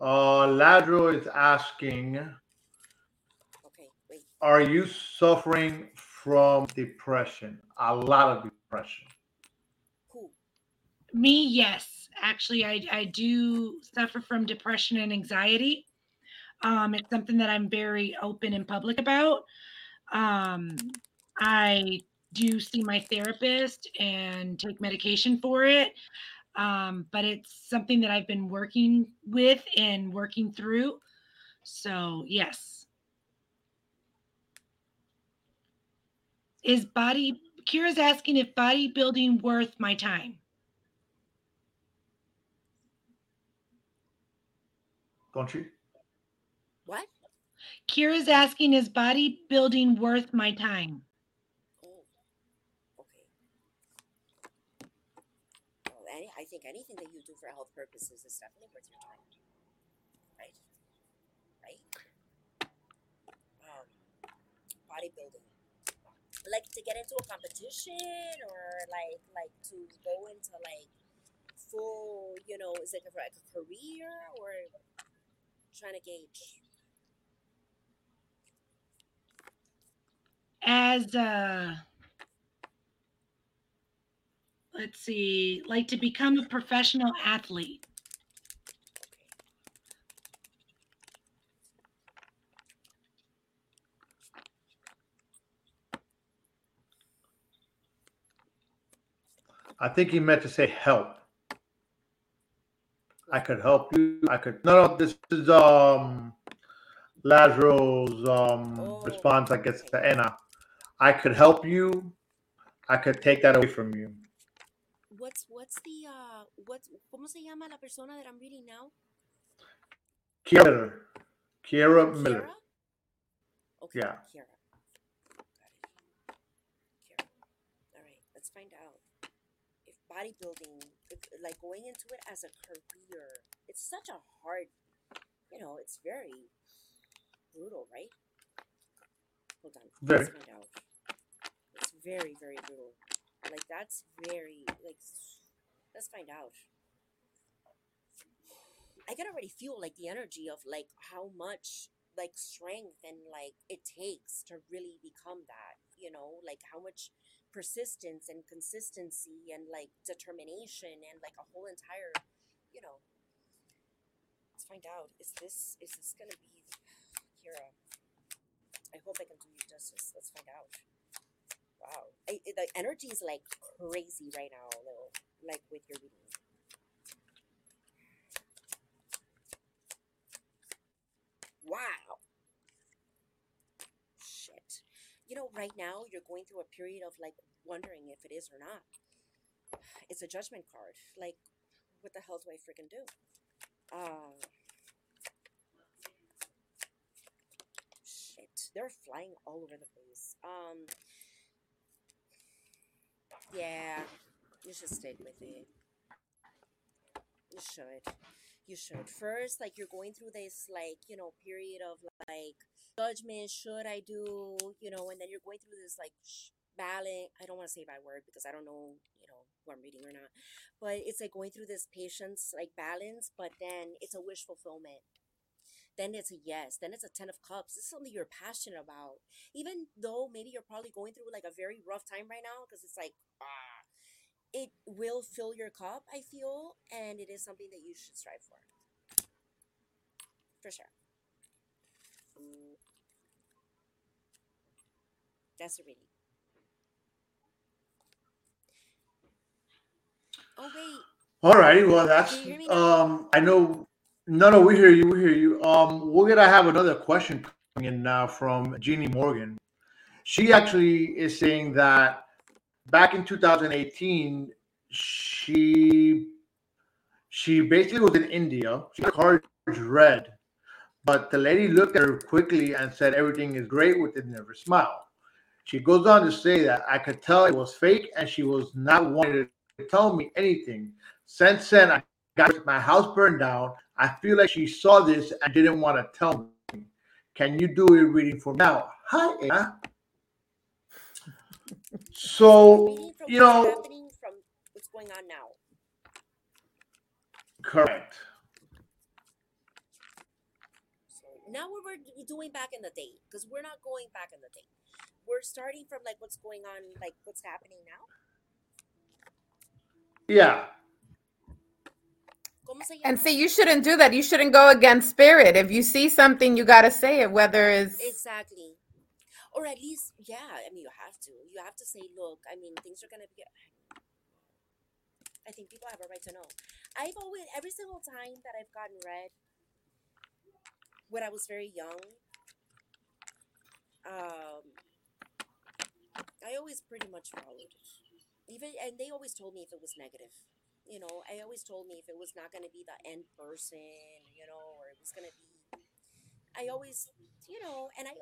Uh, Ladro is asking. Are you suffering from depression? A lot of depression. Who? Me, yes. Actually, I, I do suffer from depression and anxiety. Um, it's something that I'm very open and public about. Um, I do see my therapist and take medication for it. Um, but it's something that I've been working with and working through. So, yes. Is body, Kira's asking if bodybuilding worth my time? don't you? What? Kira's asking, is bodybuilding worth my time? Oh, okay. Well, any, I think anything that you do for health purposes is definitely worth your time. Right? Right? Um, bodybuilding. Like to get into a competition or like like to go into like full, you know, is like a career or trying to gauge? As a, let's see, like to become a professional athlete. I think he meant to say help. I could help you. I could. No, no. This is um Lazaro's um Oh, response. I guess to Anna. I could help you. I could take that away from you. What's what's the uh what's ¿cómo se llama la persona that I'm reading now? Kiera Miller. Kiera Miller. Okay, Yeah. Kiara. Got it. Kiara. All right, let's find out if bodybuilding, if, like going into it as a career, it's such a hard, you know, it's very brutal, right? Hold on, Very. let's find out. It's very, very brutal. Like that's very like. Let's find out. I can already feel like the energy of like how much like strength and like it takes to really become that, you know, like how much persistence and consistency and like determination and like a whole entire, you know. Let's find out. Is this is this gonna be Kira? I hope I can do you justice. Let's find out. Wow, I, the energy is like crazy right now, though. Like with your reading. Wow. Shit. You know, right now you're going through a period of like wondering if it is or not. It's a judgment card. Like, what the hell do I freaking do? Uh, shit. They're flying all over the place. Um, yeah, you should stick with it. You should. You should. First, like you're going through this like, you know, period of like judgment, should I do, you know, and then you're going through this like balance. I don't want to say by word because I don't know, you know, who I'm reading or not. But it's like going through this patience like balance, but then it's a wish fulfillment. Then it's a yes. Then it's a 10 of cups. This is something you're passionate about. Even though maybe you're probably going through like a very rough time right now because it's like, ah, it will fill your cup, I feel, and it is something that you should strive for. For sure. That's a reading. Oh wait, All righty. Well, that's Can you hear me now? um. I know. No, no. We hear you. We hear you. Um. We're gonna have another question coming in now from Jeannie Morgan. She actually is saying that back in 2018, she she basically was in India. She had cards read, but the lady looked at her quickly and said everything is great with it, never smile. She goes on to say that I could tell it was fake and she was not wanting to tell me anything. Since then, I got my house burned down. I feel like she saw this and didn't want to tell me. Can you do a reading for me now? Hi, Anna. So, you know, what's going on now. correct. So now what we're doing back in the day, because we're not going back in the day. We're starting from like what's going on, like what's happening now. Yeah. And see, you shouldn't do that. You shouldn't go against spirit. If you see something, you got to say it, whether it's. Exactly. Or at least, yeah, I mean, you have to. You have to say, look, I mean, things are going to be. I think people have a right to know. I've always, every single time that I've gotten read when I was very young, um, I always pretty much followed. it. Even, and they always told me if it was negative. You know, I always told me if it was not going to be the end person, you know, or it was gonna be. I always, you know, and I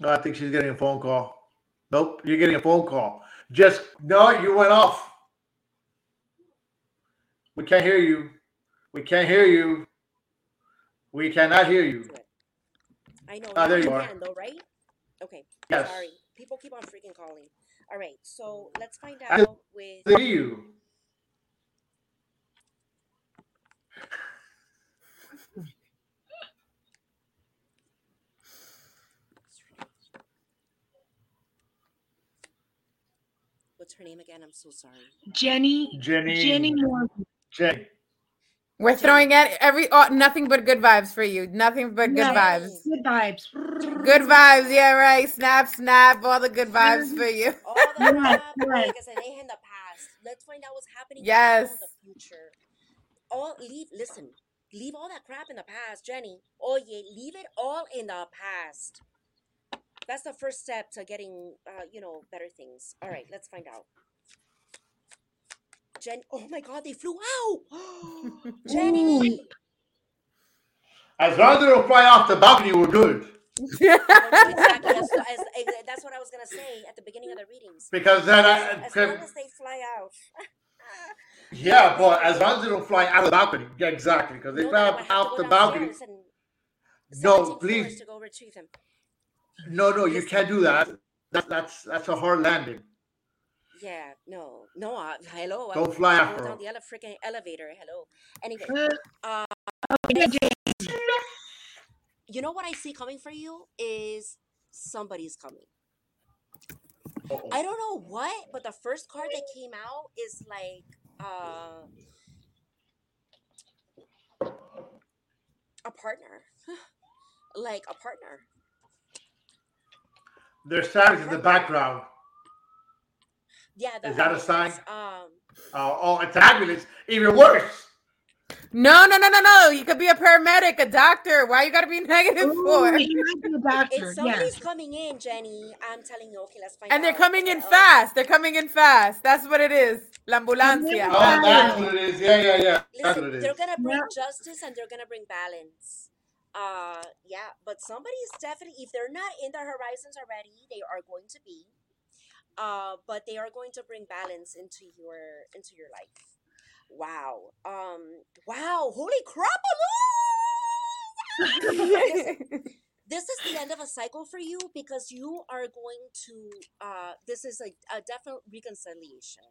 No, I think she's getting a phone call. Nope, you're getting a phone call. Just no, you went off. We can't hear you. We can't hear you. We cannot hear you. Do it. I know. Ah, now there you you are. can though, right? Okay. Yes. Sorry. People keep on freaking calling. All right. So let's find I- out with. I hear you. What's her name again? I'm so sorry. Jenny. Jenny. Jenny Moore. Jenny. We're throwing at every oh, nothing but good vibes for you. Nothing but good Yeah. vibes. Good vibes. Good vibes. Yeah, right. Snap, snap. All the good vibes for you. All the Right, crap, right. like I said, they in the past. Let's find out what's happening. Yes. In the future. All leave. Listen. Leave all that crap in the past, Jenny. Oh yeah, leave it all in the past. That's the first step to getting, uh, you know, better things. All right, let's find out. Jen. Oh my God, they flew out. Jenny. As long as they don't fly off the balcony, we're good. exactly. That's, as- as- eh, that's what I was gonna say at the beginning of the readings. Because then As, I, as long as they fly out. yeah, but as long as they don't fly out of the balcony, yeah, exactly. Because they No, fly then out, have to out go the balcony. No, please. To go retrieve them. No, no, you can't do that. That that's that's a hard landing. Yeah, no, no. Uh, hello. Don't would fly go after down them. the ele- freaking elevator. Hello. Anyway, Uh, you know what I see coming for you is somebody's coming. Uh-oh. I don't know what, but the first card that came out is like uh, a partner, like a partner. There's sirens in the background. Yeah, the Is that a sign? ambulance, Um, Oh, oh, it's an ambulance. Even worse. No, no, no, no, no. You could be a paramedic, a doctor. Why you gotta be negative Ooh, for? he might be a doctor. if Yeah. somebody's coming in, Jenny, I'm telling you. Okay, let's find out. And they're coming in Uh, fast. They're coming in fast. That's what it is. La ambulancia. Oh, that's what it is. Yeah, yeah, yeah. That's what Listen, they're gonna bring Yeah. justice and they're gonna bring balance. Uh, yeah, but somebody's definitely if they're not in the horizons already, they are going to be. Uh, but they are going to bring balance into your into your life. Wow. Um. Wow. Holy crap! this is the end of a cycle for you because you are going to uh this is a, a definite reconciliation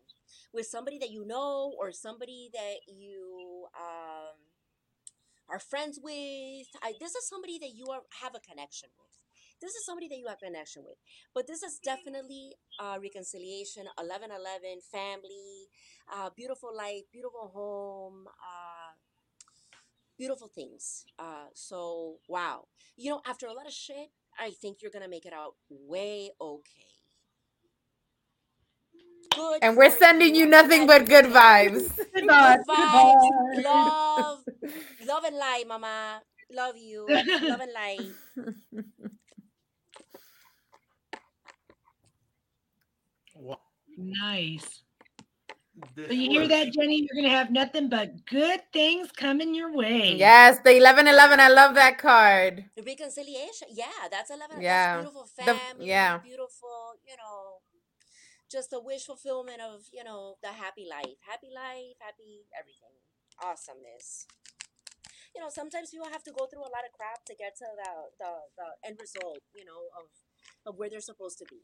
with somebody that you know or somebody that you um are friends with I, this is somebody that you are have a connection with this is somebody that you have connection with but this is definitely uh reconciliation 1111 family uh beautiful life beautiful home uh beautiful things uh so wow you know, after a lot of shit, I think you're gonna make it out way okay. Good. and we're sending you nothing but good vibes. Good vibes. vibes, Good love, love and light, mama. Love you, love and light. Wow. Nice. This So you hear that, Jenny? You're gonna have nothing but good things coming your way. yes, the eleven eleven. I love that card. The reconciliation, yeah, that's eleven. Yeah, that's beautiful the- family. yeah. beautiful. You know, just a wish fulfillment of you know the happy life, happy life, happy everything, awesomeness. You know, sometimes people have to go through a lot of crap to get to the the, the end result. You know, of of where they're supposed to be.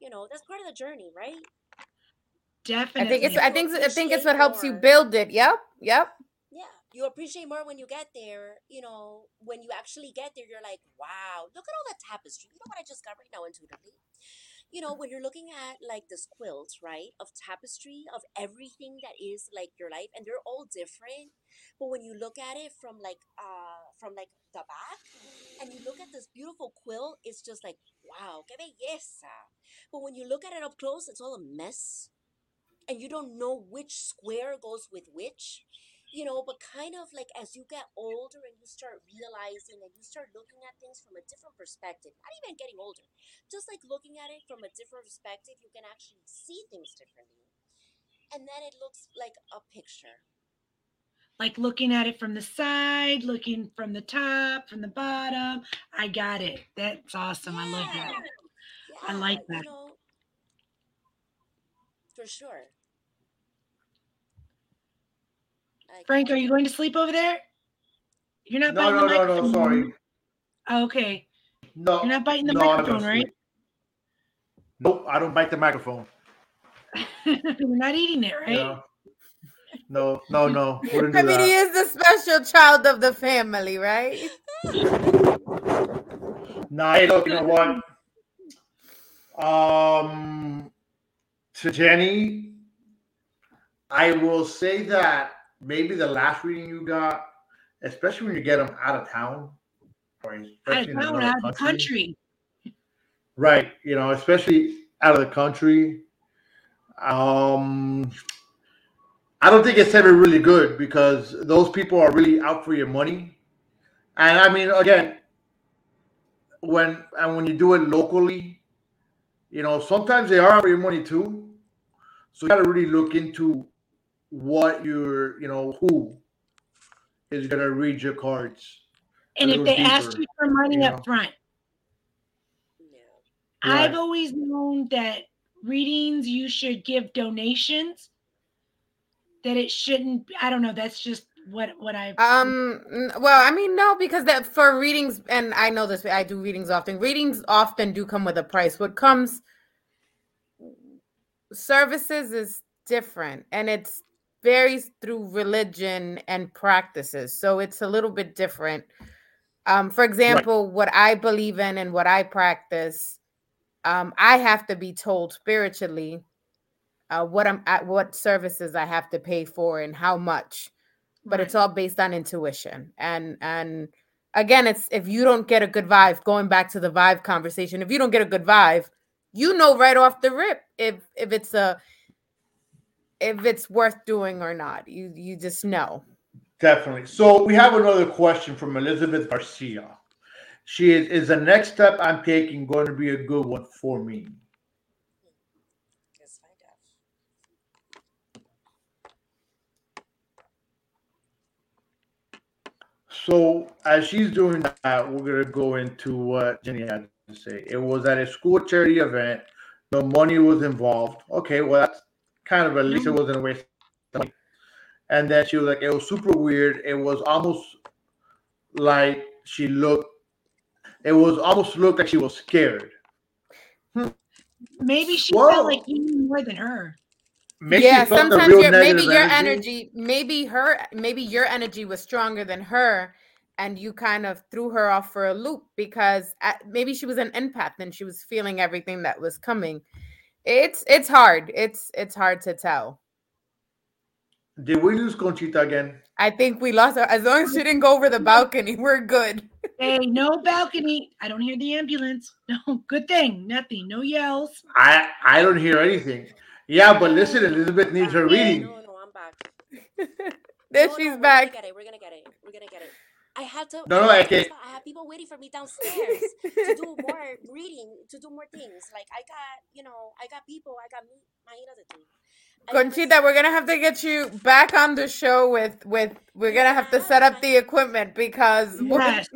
You know, that's part of the journey, right? I think it's. I think. I think it's what helps you build it. Yep. Yep. Yeah, you appreciate more when you get there. You know, when you actually get there, you're like, wow, look at all that tapestry. You know what I just got right now intuitively? You know, when you're looking at like this quilt, right, of tapestry of everything that is like your life, and they're all different. But when you look at it from like, uh, from like the back, and you look at this beautiful quilt, it's just like, wow, que belleza. But when you look at it up close, it's all a mess and you don't know which square goes with which you know but kind of like as you get older and you start realizing and you start looking at things from a different perspective not even getting older just like looking at it from a different perspective you can actually see things differently and then it looks like a picture. Like looking at it from the side, looking from the top, from the bottom. I got it. That's awesome. I love Yeah, that. I like that. You know, for sure. Like, Frank, are you going to sleep over there? You're not No, biting no, the no, microphone. no. Sorry. Oh, okay. No. You're not biting the no, microphone, right? sleep. Nope, I don't bite the microphone. You're not eating it, right? No, no, no, no. Wouldn't I do mean, he that. is the special child of the family, right? Nah, hey, look, you know what? Um, to Jenny, I will say that maybe the last reading you got, especially when you get them out of town, or Out of town, out of the country. Right. You know, especially out of the country. Um I don't think it's ever really good because those people are really out for your money. And I mean again, when and when you do it locally, you know, sometimes they are out for your money too. So you gotta really look into what you're, you know, who is gonna read your cards. And if little they ask you for money you up front, Yeah. I've Right. always known that readings you should give donations. That it shouldn't. I don't know. That's just what what I. Um. Well, I mean, no, because that for readings, and I know this. I do readings often. Readings often do come with a price. What comes services is different, and it's varies through religion and practices. So it's a little bit different. Um, for example, what I believe in and what I practice, um, I have to be told spiritually uh, what I'm at, what services I have to pay for, and how much but it's all based on intuition and and again it's if you don't get a good vibe going back to the vibe conversation if you don't get a good vibe you know right off the rip if if it's a if it's worth doing or not you you just know Definitely. So we have another question from Elizabeth Garcia. She is, is the next step I'm taking going to be a good one for me? Let's find out. So as she's doing that, we're gonna go into what Jenny had to say. It was at a school charity event. No money was involved. Okay, well that's kind of at least it wasn't a waste. And then she was like, it was super weird. It was almost like she looked. It was almost looked like she was scared. Hmm. Maybe she Whoa. felt like you knew more than her. Maybe yeah she felt the sometimes your, maybe negative your energy maybe her maybe your energy was stronger than her and you kind of threw her off for a loop because at, maybe she was an empath and she was feeling everything that was coming it's it's hard it's it's hard to tell Did we lose Conchita again? i think we lost her as long as she didn't go over the balcony we're good Hey, no balcony. I don't hear the ambulance. No, good thing. Nothing. No yells. I I don't hear anything. Yeah, but listen, Elizabeth needs her reading. No, no, I'm back. there no, she's no, we're back Gonna get it. We're gonna get it. We're gonna get it. I had to. No, no, I, I can't. I have people waiting for me downstairs to do more reading, to do more things. Like I got, you know, I got people. I got me. Imagínate tú. I never Conchita, s- we're gonna have to get you back on the show with with we're gonna have to set up the equipment because we're- Yes.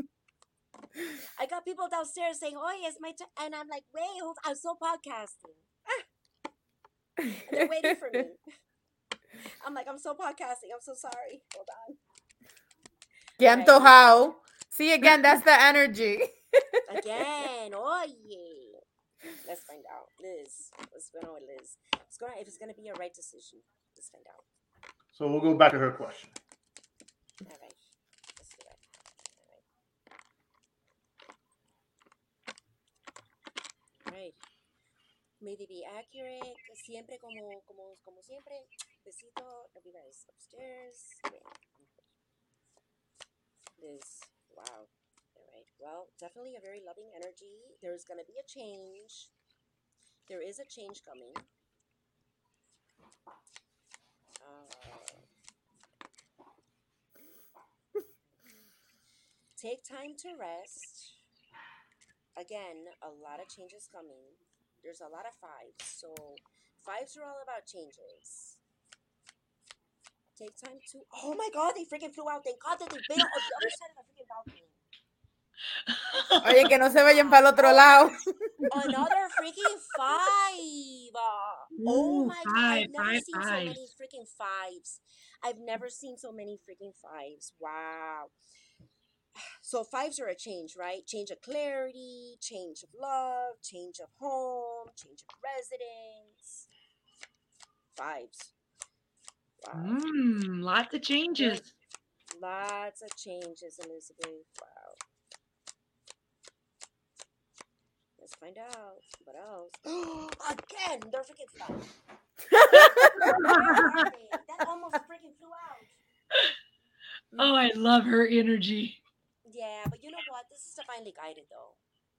I got people downstairs saying, "Oh, it's my," turn," and I'm like, "Wait, hold, I'm still podcasting." Ah. They're waiting for me. I'm like, I'm still podcasting. I'm so sorry. Hold on. Qué Right. antojado. See again, that's the energy. Again, oh yeah. Let's find out, Liz. Let's go with Liz. It's gonna if it's gonna be a right decision. Let's find out. So we'll go back to her question. All right. Let's do it. All right. All right. May they be accurate. Siempre como como como siempre. Besito. Love you guys upstairs. Yeah. Liz. Wow. All right. Well, definitely a very loving energy. There's gonna be a change. There is a change coming. Uh, take time to rest. Again, a lot of changes coming. There's a lot of fives. So, fives are all about changes. Take time to. Oh my God, they freaking flew out. Thank God that they bailed on the other side of the freaking balcony. Oye, que no se vayan para el otro oh, lado. Another freaking five. Oh Ooh, my God, five, I've never five, seen so many freaking fives. I've never seen so many freaking fives. Wow. So fives are a change, right? Change of clarity, change of love, change of home, change of residence. Fives. Wow. Mm, lots of changes. Lots of changes, Elizabeth. Wow. Let's find out. What else? Again, they're freaking five. that almost freaking flew out. Oh, I love her energy. Yeah, but you know what? This is divinely guided, though.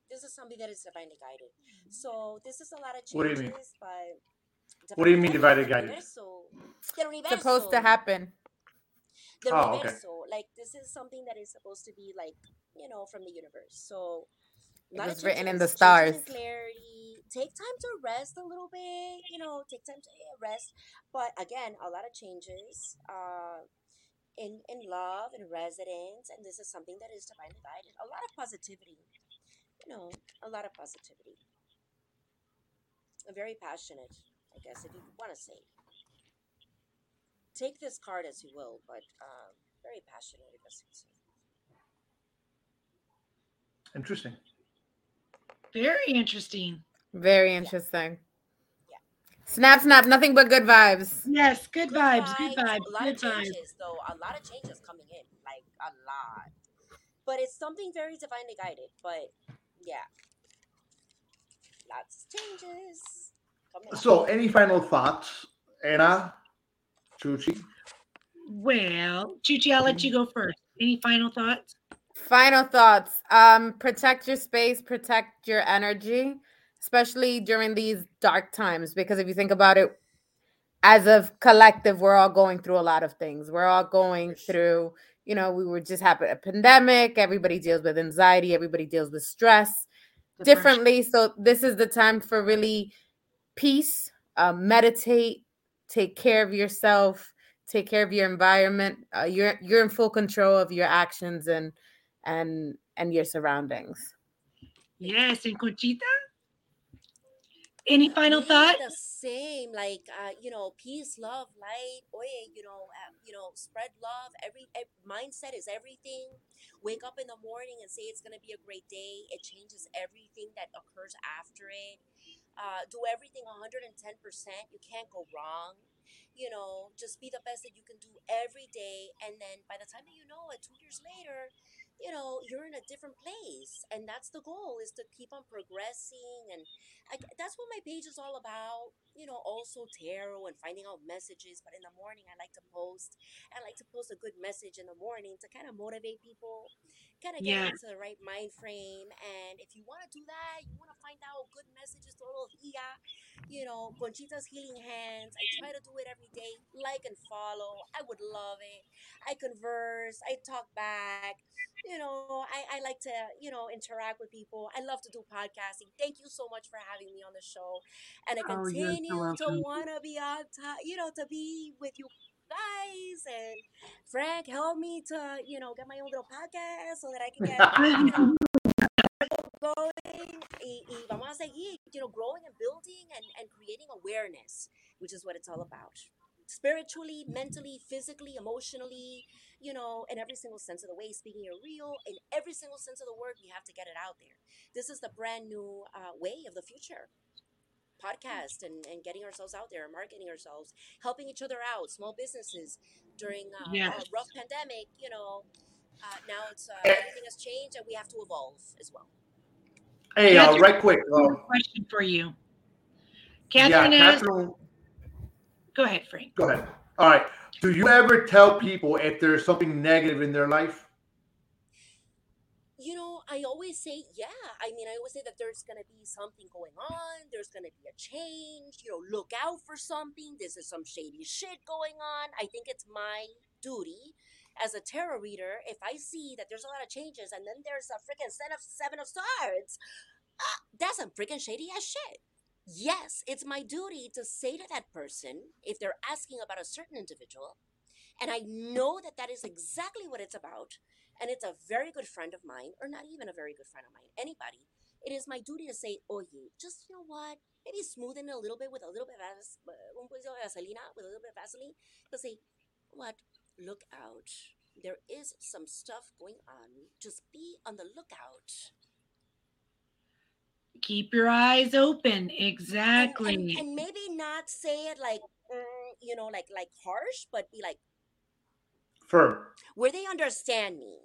This is something that is divinely guided. So this is a lot of What do you changes, mean? but What do you mean divided del guided? universo. Del. Supposed to happen. Del Oh, okay. Like this is something that is supposed to be like you know from the universe. So It was written in the changes, changes in stars. clarity. Take time to rest a little bit. You know, take time to eh, rest. But again, a lot of changes. Uh, in in love and residence, and this is something that is divinely guided. A lot of positivity. You know, a lot of positivity. Very passionate, I guess, if you want to say. Take this card as you will, but um, very passionate, I guess you'd say. Interesting. Very interesting. Very interesting. Yeah. Snap, snap, nothing but good vibes. Yes, good, Good vibes, good vibes, vibes, A lot good of vibes. changes, though. A lot of changes coming in, like a lot. But it's something very divinely guided. But yeah, lots of changes coming. up. So, any final thoughts, Anna, Chuchi? Well, Chuchi, I'll let you go first. Any final thoughts? Final thoughts. Um, protect your space, protect your energy, especially during these dark times. Because if you think about it, as a collective, we're all going through a lot of things. We're all going through, you know, we were just having a pandemic. Everybody deals with anxiety, everybody deals with stress differently. So this is the time for really peace, uh, meditate, take care of yourself, take care of your environment. Uh, you're you're in full control of your actions and and and your surroundings. Yes, and Conchita? Any final Me, thought? The same, like uh, you know, peace, love, light. Oye, you know, uh, you know, spread love. Every, ev mindset is everything. Wake up in the morning and say it's gonna be a great day. It changes everything that occurs after it. Uh, do everything 110%. You can't go wrong. You know, just be the best that you can do every day. And then by the time that you know it, two years later, you know, you're in a different place. And that's the goal is to keep on progressing. And I, that's what my page is all about. You know, also tarot and finding out messages. But in the morning, I like to post. I like to post a good message in the morning to kind of motivate people, kind of get Yes. into the right mind frame. And if you want to do that, you want to find out good messages to all of Ia, you know, Conchita's Healing Hands. I try to do it every day. Like and follow. I would love it. I converse. I talk back. You know, I, I like to, you know, interact with people. I love to do podcasting. Thank you so much for having me on the show. And I Oh, so continue to want to be on top, you know, to be with you guys. And Frank, help me to, you know, get my own little podcast so that I can get, you know, going y, y vamos a seguir, you know, growing and building and, and creating awareness, which is what it's all about. Spiritually, mentally, physically, emotionally, you know, in every single sense of the way, speaking your real, in every single sense of the word, we have to get it out there. This is the brand new uh, way of the future. Podcast and, and getting ourselves out there, marketing ourselves, helping each other out, small businesses during uh, Yes. a rough pandemic, you know. Uh, now it's uh, Eh. everything has changed and we have to evolve as well. Hey, uh, Catherine- right quick. Uh, Question for you. yeah, Catherine asked, Catherine, go ahead, Frank. go ahead. All right. Do you ever tell people if there's something negative in their life? You know, I always say, yeah. I mean, I always say that there's going to be something going on. There's going to be a change. You know, look out for something. This is some shady shit going on. I think it's my duty as a tarot reader. If I see that there's a lot of changes and then there's a freaking set of seven of swords, uh, that's some freaking shady ass shit. Yes, it's my duty to say to that person if they're asking about a certain individual And I know that that is exactly what it's about. And it's a very good friend of mine, or not even a very good friend of mine, anybody. It is my duty to say, oye, just, you know what? Maybe smoothen it a little bit with a little bit of un poquito de vaselina, with a little bit of Vaseline. To say, what? Look out. There is some stuff going on. Just be on the lookout. Keep your eyes open. And, Exactly. and, and maybe not say it like, mm, you know, like like harsh, but be like, Firm. where they understand me.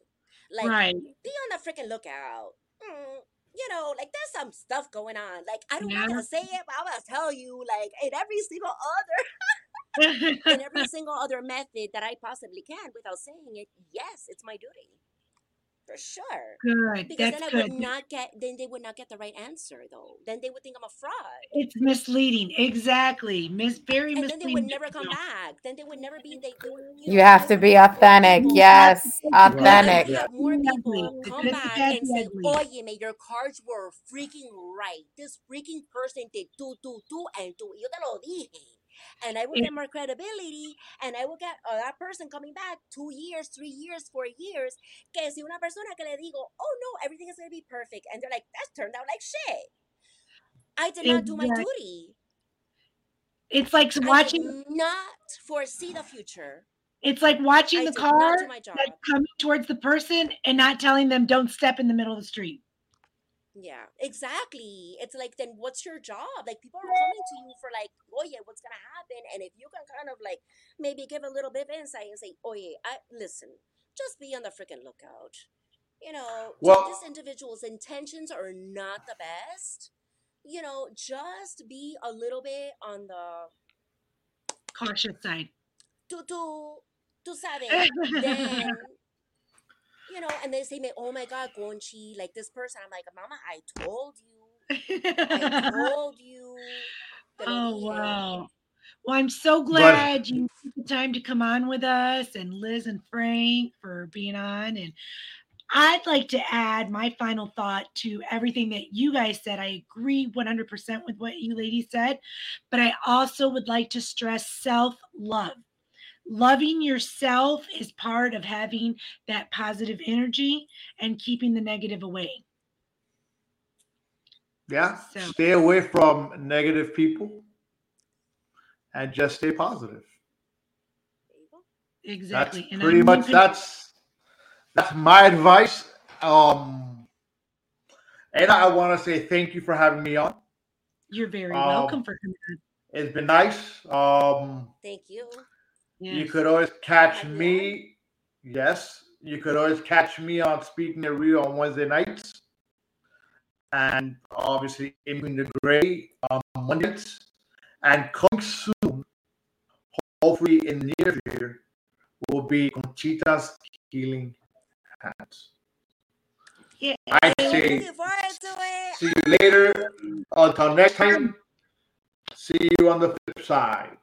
Like, right. be on the freaking lookout. Mm, you know, like there's some stuff going on. Like I don't Yeah. want to say it, but I'm gonna tell you, like in every single other, in every single other method that I possibly can without saying it. Yes, it's my duty, for sure. good. Because That's then I good. would not get. Then they would not get the right answer, though. Then they would think I'm a fraud. It's misleading. Exactly. Miss very And then they would never come back. Then they would never be. They, they would, you, You know, have to be authentic. Yes, authentic. Yeah. have more people come good, back and say, ugly. "Oye, me, your cards were freaking right. This freaking person did do, do, do, and do. Yo te lo dije." And I will get more credibility, and I will get uh, that person coming back two years, three years, four years. Que si una persona que le digo, "Oh no, everything is gonna be perfect," and they're like, "That turned out like shit." I did not do my Exactly. duty. It's like I watching. did not foresee the future. It's like watching I the car my job. that's coming towards the person and not telling them don't step in the middle of the street. Yeah, exactly. It's like then what's your job? Like people are coming to you for like, oh yeah, what's gonna happen? And if you can kind of like maybe give a little bit of insight and say, oh yeah, I listen, just be on the freaking lookout. You know, Well- this individual's intentions are not the best. You know, just be a little bit on the Cautious side. tú tú tú sabes. then you know, and they say, me, oh my God, Gonchi, like this person. I'm like, Mama, I told you. I told you. oh dije." wow. Well, I'm so glad you took the time to come on with us and Liz and Frank for being on. And I'd like to add my final thought to everything that you guys said. I agree 100% with what you ladies said, but I also would like to stress self love. Loving yourself is part of having that positive energy and keeping the negative away. Yeah. So- Stay away from negative people and just stay positive. There you go. Exactly. That's And pretty I'm much moving- that's that's my advice. Um and I want to say thank you for having me on. You're very um, welcome for coming on. It's been nice. Um Thank you. You could always catch me. Yes, you could always catch me on Speaking the Real on Wednesday nights. And obviously In Between the Gray on Mondays. And coming soon, hopefully in the near future, will be Conchita's Healing Hands. Yeah. I say looking forward to it. see you later. Until next time, see you on the flip side.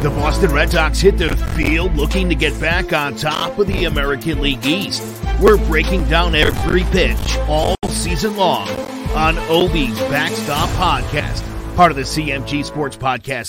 The Boston Red Sox hit the field looking to get back on top of the American League East. We're breaking down every pitch all season long on Obie's Backstop Podcast, part of the CMG Sports Podcast